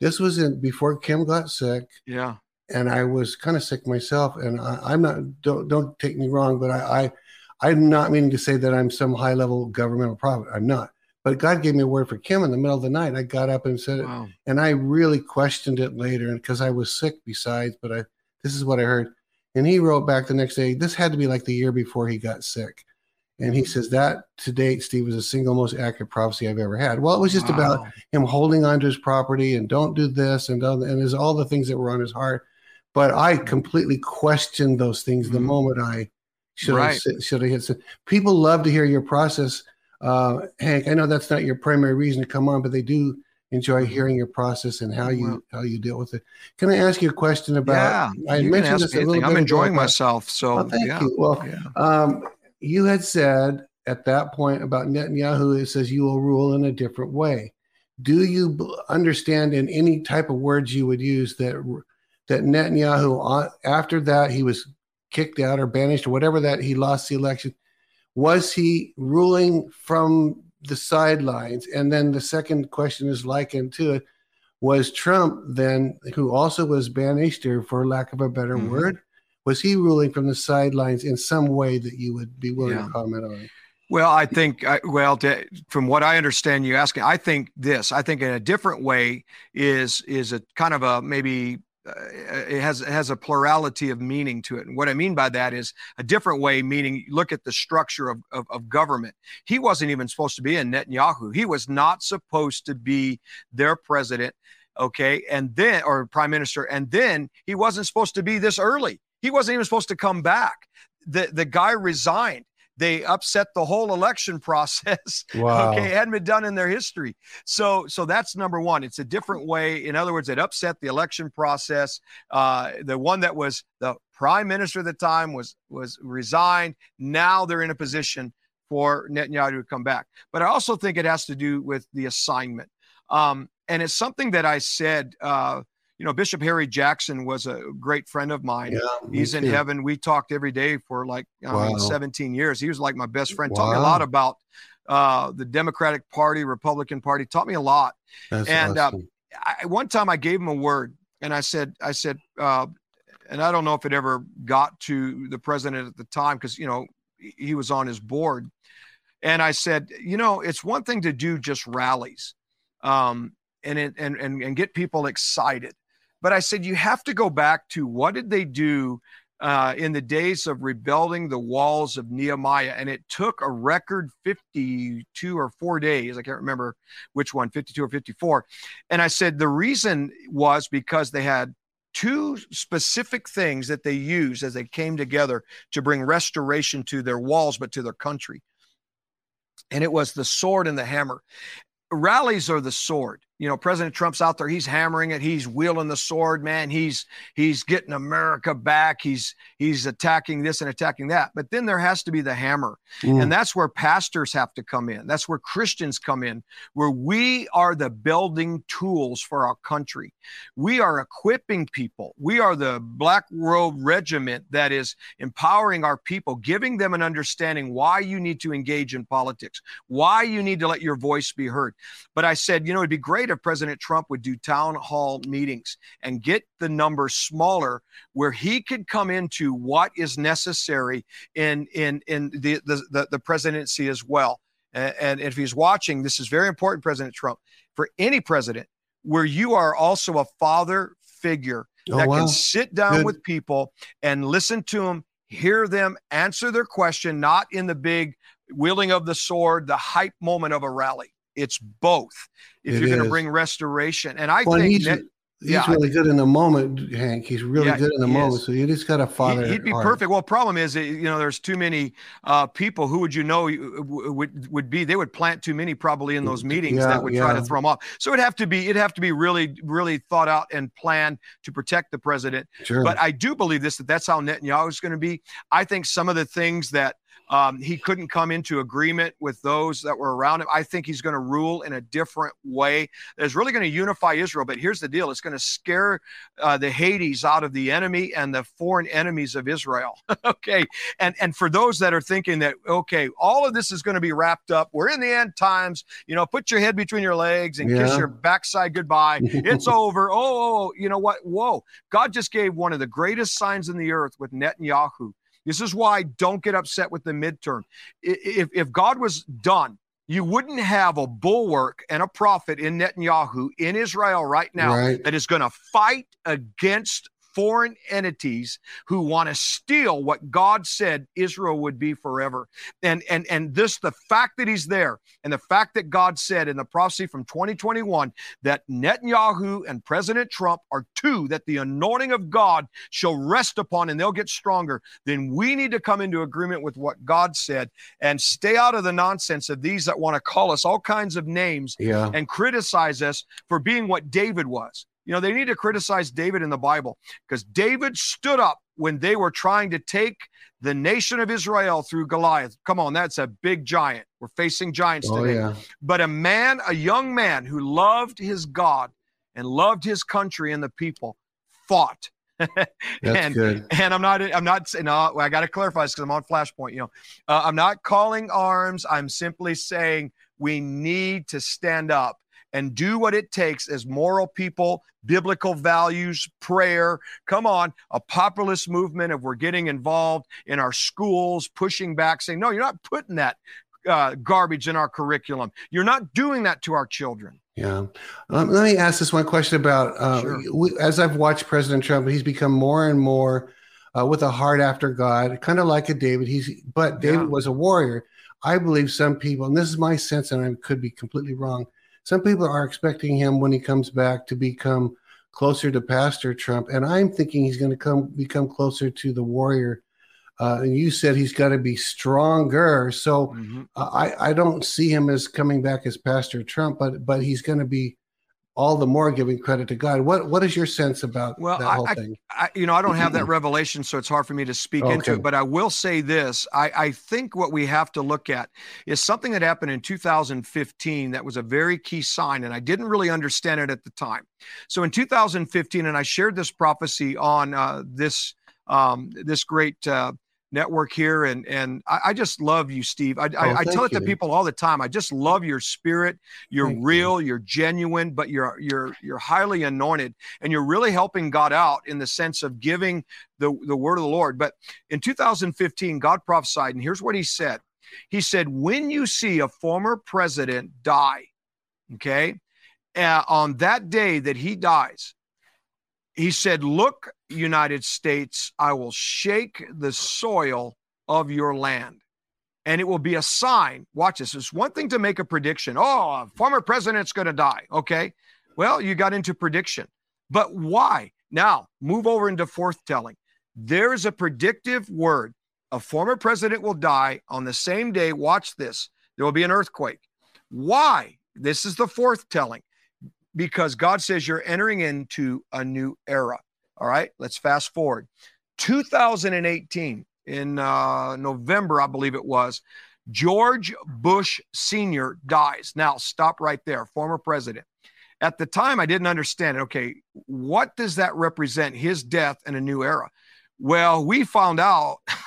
This was in before Kim got sick. Yeah, and I was kind of sick myself. And I, I'm not. Don't don't take me wrong, but I, I I'm not meaning to say that I'm some high level governmental prophet. I'm not. But God gave me a word for Kim in the middle of the night. I got up and said wow. it, and I really questioned it later because I was sick besides. But I this is what I heard, and he wrote back the next day. This had to be like the year before he got sick, and he says that to date, Steve was the single most accurate prophecy I've ever had. Well, it was just wow. about him holding on to his property and don't do this and don't, and there's all the things that were on his heart. But I completely questioned those things the mm-hmm. moment I should right. have should hit. People love to hear your process, uh, Hank. I know that's not your primary reason to come on, but they do enjoy mm-hmm. hearing your process and how you how you deal with it. Can I ask you a question about? Yeah, I mentioned this a little I'm enjoying ago, myself. So well, thank yeah. you. Well, yeah. um, you had said at that point about Netanyahu, it says you will rule in a different way. Do you understand in any type of words you would use that that Netanyahu after that he was kicked out or banished or whatever that he lost the election? Was he ruling from the sidelines? And then the second question is likened to it. Was Trump then, who also was banished, or for lack of a better mm-hmm. word, was he ruling from the sidelines in some way that you would be willing yeah. to comment on? Well, I think, I, well, to, from what I understand, you asking, I think this. I think in a different way is is a kind of a maybe uh, Uh, it has it has a plurality of meaning to it. And what I mean by that is a different way, meaning look at the structure of, of, of government. He wasn't even supposed to be in Netanyahu. He was not supposed to be their president. Okay. And then, or prime minister. And then he wasn't supposed to be this early. He wasn't even supposed to come back. The, the guy resigned. They upset the whole election process. Wow. Okay, it hadn't been done in their history. So, so that's number one. It's a different way. In other words, it upset the election process. Uh, the one that was the prime minister at the time was was resigned. Now they're in a position for Netanyahu to come back. But I also think it has to do with the assignment. Um, and it's something that I said uh, you know, Bishop Harry Jackson was a great friend of mine. Yeah, He's in heaven. We talked every day for like wow. mean, 17 years. He was like my best friend. Wow. Taught me a lot about uh, the Democratic Party, Republican Party. Taught me a lot. That's and uh, awesome. uh, I, one time I gave him a word, and I said, I said, uh, and I don't know if it ever got to the president at the time because you know he was on his board. And I said, you know, it's one thing to do just rallies. Um, and, it, and and and get people excited. But I said, you have to go back to what did they do uh, in the days of rebuilding the walls of Nehemiah. And it took a record 52 or four days. I can't remember which one, 52 or 54. And I said, the reason was because they had two specific things that they used as they came together to bring restoration to their walls, but to their country. And it was the sword and the hammer. Rallies are the sword you know president trump's out there he's hammering it he's wielding the sword man he's he's getting america back he's he's attacking this and attacking that. But then there has to be the hammer. Mm. and that's where pastors have to come in. That's where christians come in where we are the building tools for our country. We are equipping people. We are the black robe regiment that is empowering our people giving them an understanding why you need to engage in politics why you need to let your voice be heard. But i said you know it'd be great great if President Trump would do town hall meetings and get the numbers smaller where he could come into what is necessary in in in the the, the, presidency as well. And, and if he's watching, this is very important, President Trump, for any president, where you are also a father figure oh, that wow. can sit down Good. with people and listen to them, hear them, answer their question, not in the big wielding of the sword, the hype moment of a rally. It's both. If it you're going to bring restoration, and I well, think that, He's yeah, really good in the moment, Hank. He's really yeah, good in the moment. Is. So you just got to father. He'd be perfect. Well, problem is, you know, there's too many uh, people. Who would you know would would be? They would plant too many probably in those meetings yeah, that would try to throw them off. So it'd have to be it'd have to be really really thought out and planned to protect the president. Sure. But I do believe this that that's how Netanyahu is going to be. I think some of the things that um, he couldn't come into agreement with those that were around him. I think he's going to rule in a different way that's really going to unify Israel. But here's the deal it's going to scare uh, the Hades out of the enemy and the foreign enemies of Israel. okay. And, and for those that are thinking that, okay, all of this is going to be wrapped up, we're in the end times, you know, put your head between your legs and yeah. kiss your backside goodbye. it's over. Oh, oh, oh, you know what? Whoa. God just gave one of the greatest signs in the earth with Netanyahu this is why don't get upset with the midterm. If, if God was done you wouldn't have a bulwark and a prophet in Netanyahu in Israel right now Right. that is going to fight against foreign entities who want to steal what God said Israel would be forever. And and and this the fact that he's there and the fact that God said in the prophecy from 2021 that Netanyahu and President Trump are two that the anointing of God shall rest upon and they'll get stronger, then we need to come into agreement with what God said and stay out of the nonsense of these that want to call us all kinds of names Yeah. and criticize us for being what David was. You know, they need to criticize David in the Bible because David stood up when they were trying to take the nation of Israel through Goliath. Come on, that's a big giant. We're facing giants Oh, today. yeah. But a man, a young man who loved his God and loved his country and the people fought. That's and, good. and I'm not, I'm not saying, no, I got to clarify this because I'm on Flashpoint. You know, uh, I'm not calling arms. I'm simply saying we need to stand up and do what it takes as moral people, biblical values, prayer. Come on, a populist movement of we're getting involved in our schools, pushing back, saying, no, you're not putting that uh, garbage in our curriculum. You're not doing that to our children. Yeah. Um, let me ask this one question about uh, Sure. we, as I've watched President Trump, he's become more and more uh, with a heart after God, kind of like a David. He's but David Yeah. was a warrior. I believe some people, and this is my sense, and I could be completely wrong. Some people are expecting him when he comes back to become closer to Pastor Trump, and I'm thinking he's going to come become closer to the warrior. Uh, and you said he's got to be stronger. So uh, I, I don't see him as coming back as Pastor Trump, but but he's going to be all the more giving credit to God. What what is your sense about Well, that whole I- thing? I, you know, I don't have that revelation, so it's hard for me to speak into it. But I will say this: I, I think what we have to look at is something that happened in 2015 that was a very key sign, and I didn't really understand it at the time. So in 2015, and I shared this prophecy on uh, this um, this great. Uh, network here and and I, I just love you steve i, I, I Oh, thank tell it to people all the time i just love your spirit you're Thank you. real you're genuine but you're you're you're highly anointed and you're really helping God out in the sense of giving the, the word of the Lord. But in 2015, God prophesied, and here's what he said He said, When you see a former president die, okay, uh, on that day that he dies, he said, Look, United States, I will shake the soil of your land. And it will be a sign. Watch this. It's one thing to make a prediction. Oh, a former president's going to die. Okay. Well, you got into prediction. But why? Now, move over into forthtelling. There is a predictive word. A former president will die on the same day. Watch this. There will be an earthquake. Why? This is the forthtelling. Because God says you're entering into a new era. All right, let's fast forward. 2018, in uh, November, I believe it was, George Bush Sr. dies. Now, stop right there, former president. At the time, I didn't understand it. Okay, what does that represent? His death and a new era. Well, we found out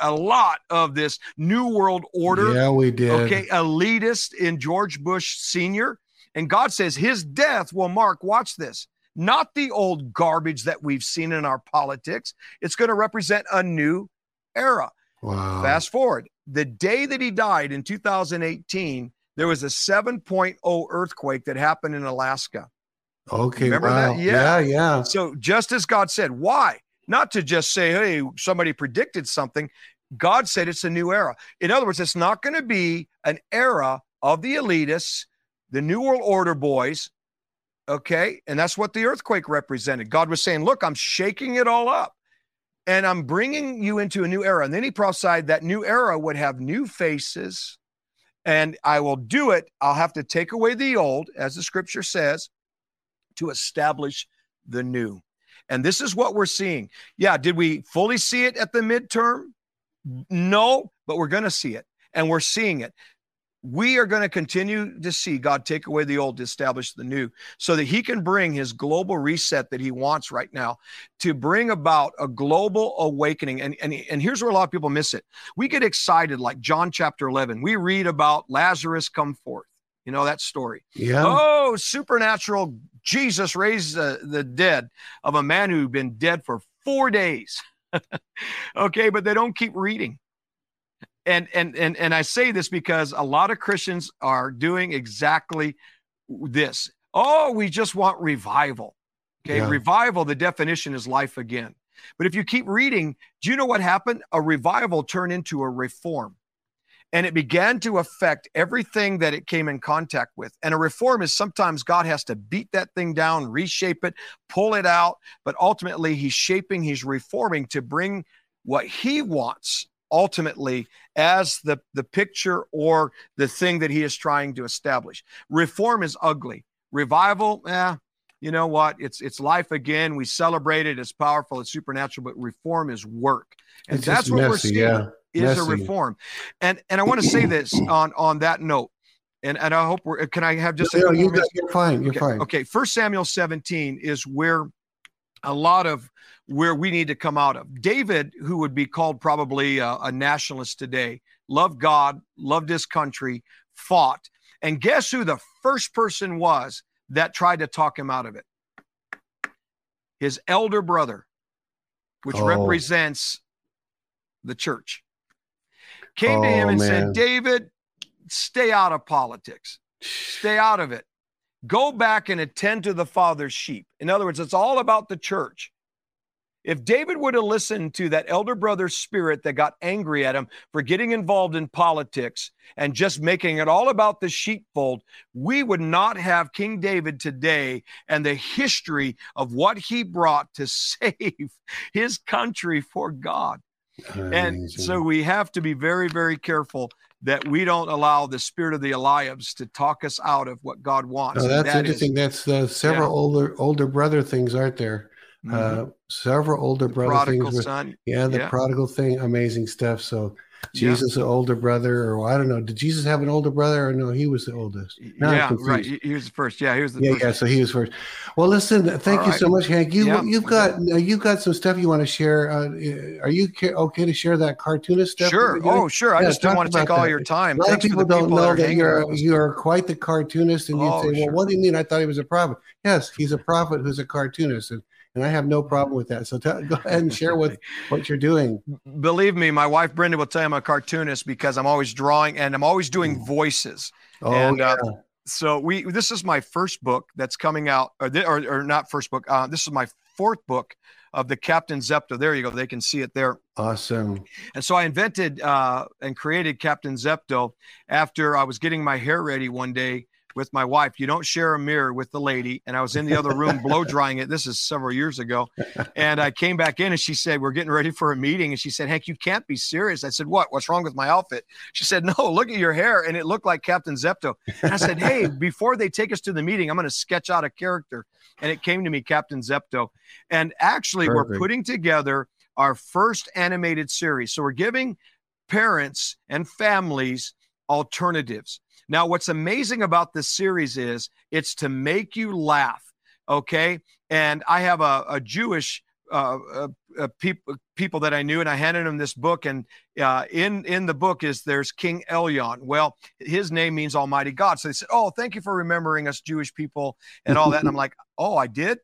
a lot of this New World Order, Yeah, we did. okay, elitist in George Bush Sr. And God says his death will mark, watch this, not the old garbage that we've seen in our politics. It's going to represent a new era. Wow. Fast forward, the day that he died in 2018, there was a 7.0 earthquake that happened in Alaska. Okay. Remember that? Yeah. Yeah. Yeah. So, just as God said, why? Not to just say, hey, somebody predicted something. God said it's a new era. In other words, it's not going to be an era of the elitists, the New World Order boys. Okay. And that's what the earthquake represented. God was saying, look, I'm shaking it all up and I'm bringing you into a new era. And then he prophesied that new era would have new faces. And I will do it. I'll have to take away the old, as the scripture says, to establish the new. And this is what we're seeing. Yeah, did we fully see it at the midterm? No, but we're going to see it and we're seeing it. We are going to continue to see God take away the old establish the new so that he can bring his global reset that he wants right now to bring about a global awakening. And, and, and here's where a lot of people miss it. We get excited, like John chapter 11. We read about Lazarus come forth. You know that story. Yeah. Oh, supernatural Jesus raised the, the dead of a man who'd been dead for four days. okay, but they don't keep reading. And and and and I say this because a lot of Christians are doing exactly this. Oh, we just want revival. Okay, yeah. revival, the definition is life again. But if you keep reading, do you know what happened? A revival turned into a reform. And it began to affect everything that it came in contact with. And a reform is sometimes God has to beat that thing down, reshape it, pull it out. But ultimately, He's shaping, He's reforming to bring what He wants ultimately as the, the picture or the thing that He is trying to establish. Reform is ugly. Revival, eh, you know what? It's it's life again. We celebrate it. It's powerful. It's supernatural. But reform is work, and it's that's what messy, we're seeing yeah. is messy. a reform. And and I want to say this on on that note. And, and I hope we're. Can I have just? No, you got, you're fine. You're okay. fine. Okay. First Samuel 17 is where a lot of where we need to come out of. David, who would be called probably a, a nationalist today, loved God, loved his country, fought, and guess who the first person was that tried to talk him out of it. His elder brother, which Oh. represents the church, came to him Oh, and man. said, David, stay out of politics, stay out of it. Go back and attend to the Father's sheep. In other words, it's all about the church. If David would have listened to that elder brother's spirit that got angry at him for getting involved in politics and just making it all about the sheepfold, we would not have King David today and the history of what he brought to save his country for God. And so we have to be very, very careful that we don't allow the spirit of the Eliabs to talk us out of what God wants. Oh, that's that is- interesting. that's uh, several Yeah. older older brother things, aren't there? Mhm. Uh, several older The brother prodigal things. son. yeah, the yeah. prodigal thing, amazing stuff. So Yeah. Jesus, an older brother, or I don't know. Did Jesus have an older brother, or no? He was the oldest. Now yeah, right. He, was the first. Yeah, he was the Yeah, first. yeah. So he was first. Well, listen. Thank All you right. so much, Hank. You Yeah. you've got uh, you've got some stuff you want to share. Uh, are you okay to share that cartoonist stuff? Sure. Oh, sure. I just don't want to take all that. your time. A lot Thanks of people don't people know that you're you are quite the cartoonist, and you Oh, say, "Well, sure. what do you mean? I thought he was a prophet." Yes, he's a prophet who's a cartoonist, and, and I have no problem with that. So tell, go ahead and share what what you're doing. Believe me, my wife Brenda will tell you I'm a cartoonist because I'm always drawing and I'm always doing voices. Oh, And, yeah. uh, So we this is my first book that's coming out, or thi- or, or not first book. Uh, this is my fourth book of the Captain Zepto. There you go. They can see it there. awesome. And so I invented uh, and created Captain Zepto after I was getting my hair ready one day with my wife. You don't share a mirror with the lady. And I was in the other room blow drying it. This is several years ago. And I came back in and she said, We're getting ready for a meeting. And she said, Hank, you can't be serious. I said, What? What's wrong with my outfit? She said, No, look at your hair. And it looked like Captain Zepto. And I said, Hey, before they take us to the meeting, I'm going to sketch out a character. And it came to me, Captain Zepto. And actually, we're putting together our first animated series. So we're giving parents and families alternatives. Now, what's amazing about this series is it's to make you laugh. Okay. And I have a, a Jewish uh, uh, uh, people people that I knew, and I handed them this book. And uh, in in the book is there's King Elyon. Well, his name means Almighty God. So they said, "Oh, thank you for remembering us Jewish people and all that." And I'm like, "Oh, I did."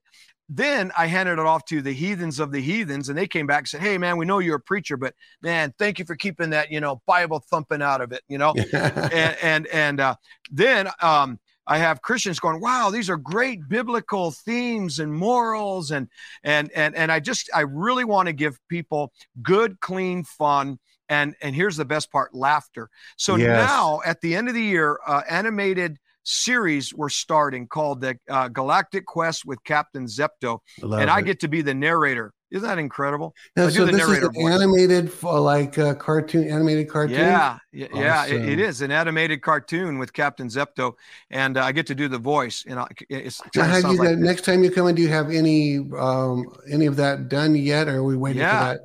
Then I handed it off to the heathens of the heathens, and they came back and said, "Hey, man, we know you're a preacher, but man, thank you for keeping that, you know, Bible thumping out of it, you know." and and and uh, then um, I have Christians going, "Wow, these are great biblical themes and morals," and and and and I just I really want to give people good, clean fun. And and here's the best part: laughter. So Yes. now at the end of the year, uh, animated series we're starting called the uh, Galactic Quest with Captain Zepto, Love and I it. get to be the narrator. Isn't that incredible? Now, so the this is narrator an voice. animated, for like uh, cartoon, animated cartoon. Yeah, yeah, yeah. It, it Awesome. is an animated cartoon with Captain Zepto, and uh, I get to do the voice. And I- it's, it Now, kinda have you like next time you come in? Do you have any um any of that done yet, or are we waiting Yeah. for that?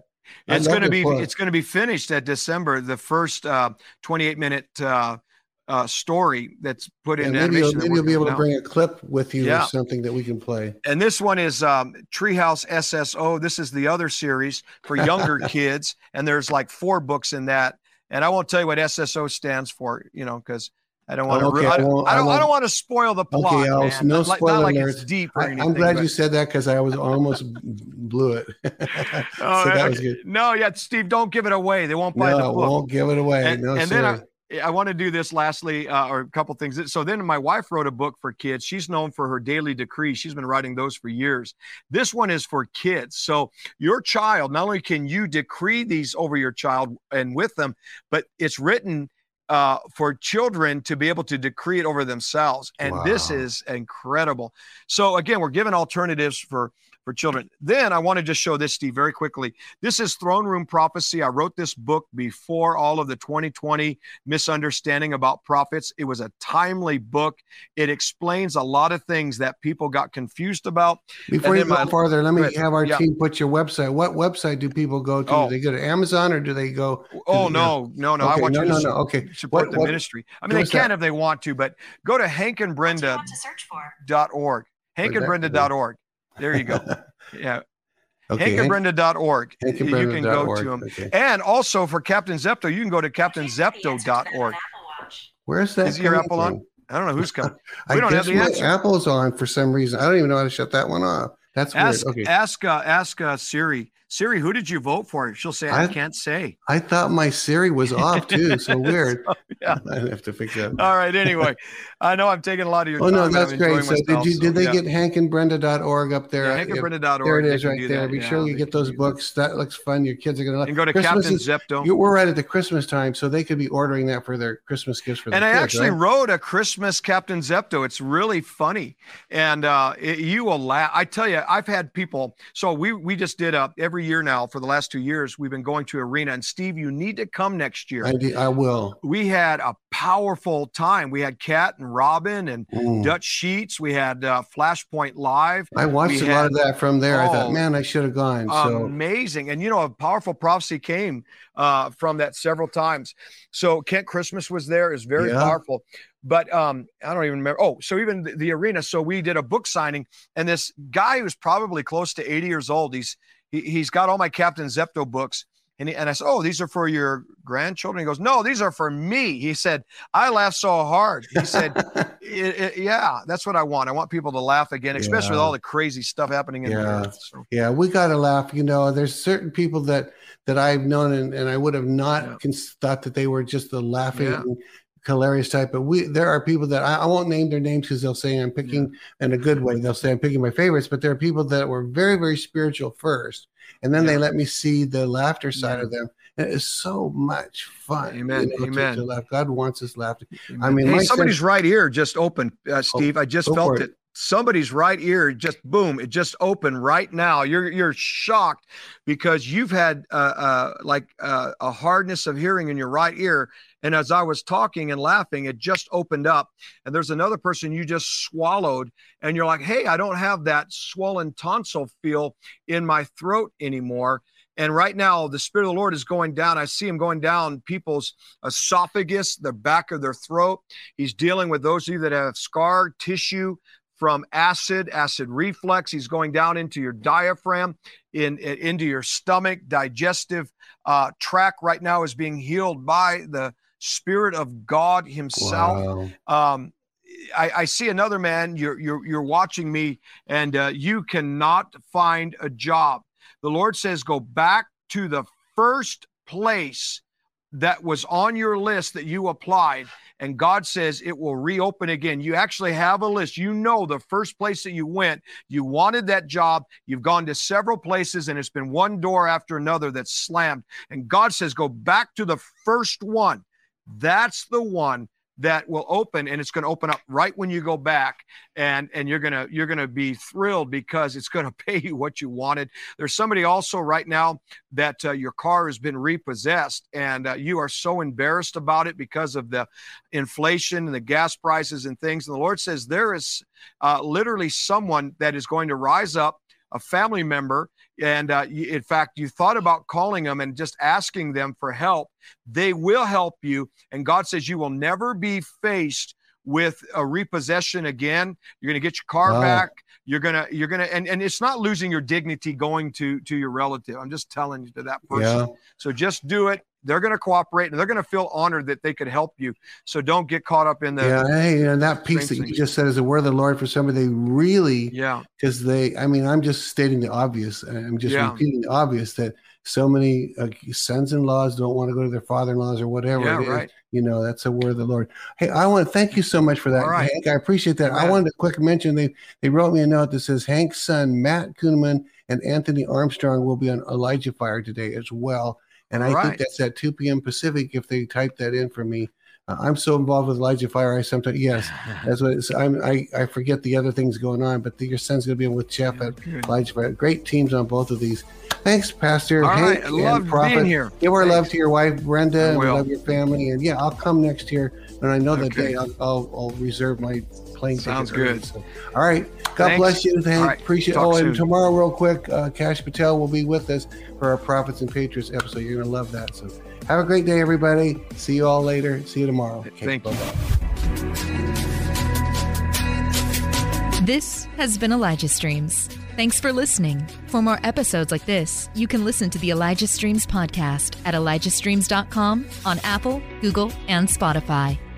I it's going to be book. it's going to be finished at December. The first uh, 28 minute uh, uh, story that's put Yeah, in maybe you'll, maybe you'll be able to bring a clip with you Yeah. or something that we can play. and this one is um, Treehouse SSO. This is the other series for younger kids, and there's like four books in that. And I won't tell you what SSO stands for, you know, because I don't want to. Okay, I, I don't. I I don't, I want to spoil the plot. Okay, I'll- man. no not, like, spoiler not like it's deep or I, anything. I'm glad but- you said that because I was almost blew it. so Oh, that okay. was good. No, yeah, Steve, don't give it away. They won't buy No, the I book. won't give it away. and, no, and then I, I want to do this lastly, uh, or a couple things. So then my wife wrote a book for kids. She's known for her daily decrees. She's been writing those for years. This one is for kids. So your child, not only can you decree these over your child and with them, but it's written uh, for children to be able to decree it over themselves. And this is incredible. So again, we're given alternatives for for children. Then I want to just show this, Steve, very quickly. This is Throne Room Prophecy. I wrote this book before all of the 2020 misunderstanding about prophets. It was a timely book. It explains a lot of things that people got confused about. Before you go my- farther, let me have our Yeah. team put your website. What website do people go to? Oh. Do they go to Amazon or do they go? Oh yeah. no, no, no! I want no, you to no, no. Okay. Support What- the what- ministry. I mean, they can that. if they want to, but go to hankandbrenda.org. to search for? Hankandbrenda.org. There you go. Yeah, Okay. Hank- hankandbrenda.org. You can go hankandbrenda.org. to them. Okay. And also for Captain Zepto, you can go to captainzepto.org. Where's that? Is your Apple on? I don't know who's coming. I We don't have guess the my answer. Apple's on for some reason. I don't even know how to shut that one off. That's weird. Ask okay. ask uh, ask uh, Siri. Siri, who did you vote for? She'll say, I, I- can't say. I thought my Siri was off too. So weird. yeah. I have to fix that. All right. Anyway, I know I'm taking a lot of your Oh time. no, that's I'm great. So did myself, you did they yeah. get hankandbrenda.org up there? Yeah, hankandbrenda.org. There it is right there. that. Be Yeah, sure you get those do that. books. That looks fun. Your kids are gonna like. And go to Christmas Captain is- Zepto. You, we're right at the Christmas time, so they could be ordering that for their Christmas gifts for and I kids, actually right? wrote a Christmas Captain Zepto. It's really funny, and uh, it- you will laugh. I tell you, I've had people. So we we just did a every year now for the last two years. We've been going to arena, and Steve, you need to come next year. I, do- I will. we had a powerful time. We had Cat and Robin and Mm. Dutch Sheets. We had uh, Flashpoint Live. I watched we a lot of that from there. I Oh, thought, man, I should have gone. So amazing. And you know, a powerful prophecy came uh, from that several times. So Kent Christmas was there, is very Yeah. powerful. But um, I don't even remember. Oh, so even the, the arena. So we did a book signing, and this guy who's probably close to 80 years old, he's he, he's got all my Captain Zepto books. And, he, and I said, Oh, these are for your grandchildren. He goes, No, these are for me. He said, I laughed so hard. He said, "I- I- Yeah, that's what I want. I want people to laugh again, especially with all the crazy stuff happening in the Yeah. earth. So, yeah, we got to laugh. You know, there's certain people that that I've known, and, and I would have not Yeah. cons- thought that they were just the laughing, Yeah. Hilarious type. But we, there are people that I, I won't name their names because they'll say I'm picking in a good way. They'll say I'm picking my favorites. But there are people that were very, very spiritual first, and then they let me see the laughter side Yeah. of them. And it's so much fun. Amen, you know, amen. To, laugh. God wants us laughter. I mean, hey, somebody's sense- right ear just opened, uh, Steve. I just felt it. it. Somebody's right ear just boom, it just opened right now. You're you're shocked because you've had uh, uh, like uh, a hardness of hearing in your right ear, and as I was talking and laughing, it just opened up. And there's another person you just swallowed, and you're like, "Hey, I don't have that swollen tonsil feel in my throat anymore." And right now, the Spirit of the Lord is going down. I see Him going down people's esophagus, the back of their throat. He's dealing with those of you that have scar tissue from acid, acid reflux. He's going down into your diaphragm, in, in- into your stomach, digestive uh, tract. Right now is being healed by the Spirit of God Himself. Wow. Um, I, I see another man. You're you're you're watching me, and uh, you cannot find a job. The Lord says, go back to the first place that was on your list that you applied, and God says it will reopen again. You actually have a list. You know the first place that you went. You wanted that job. You've gone to several places, and it's been one door after another that's slammed. And God says, go back to the first one. That's the one that will open and it's going to open up right when you go back and and you're going to you're going to be thrilled because it's going to pay you what you wanted. There's somebody also right now that uh, your car has been repossessed and uh, you are so embarrassed about it because of the inflation and the gas prices and things and the lord says there is uh, literally someone that is going to rise up a family member and uh, you, in fact you thought about calling them and just asking them for help they will help you and god says you will never be faced with a repossession again. You're going to get your car Wow. back. You're going to you're going to and, and it's not losing your dignity going to to your relative. I'm just telling you to that person. Yeah. so just do it they're going to cooperate and they're going to feel honored that they could help you. So don't get caught up in the yeah. Hey, and that piece that you just said is a word of the Lord for somebody they really yeah because they. I mean, I'm just stating the obvious. I'm just yeah. repeating the obvious that so many uh, sons-in-laws don't want to go to their father-in-laws or whatever. Yeah, right. You know, that's a word of the Lord. Hey, I want to thank you so much for that, right. Hank. I appreciate that. I wanted to quick mention they they wrote me a note that says Hank's son Matt Kunneman and Anthony Armstrong will be on Elijah Fire today as well. And I right. think that's at 2 p.m. Pacific if they type that in for me. Uh, I'm so involved with Elijah Fire. I sometimes yes, that's what it's. I'm, I I forget the other things going on, but the, your son's going to be with Jeff at Elijah Fire. Great teams on both of these. Thanks, Pastor. All right, I love Prophet. being here. Give our love to your wife Brenda, and love your family. And yeah, I'll come next year, and I know that okay. day I'll, I'll, I'll reserve my plane Sounds good. So, all right. God Thanks. bless you. Thank, right. Appreciate. Talk oh, soon. and tomorrow, real quick, uh, Kash Patel will be with us for our Prophets and Patriots episode. You're gonna love that. So, have a great day, everybody. See you all later. See you tomorrow. Okay, Thank bye-bye. you. This has been Elijah Streams. Thanks for listening. For more episodes like this, you can listen to the Elijah Streams podcast at elijahstreams.com on Apple, Google, and Spotify.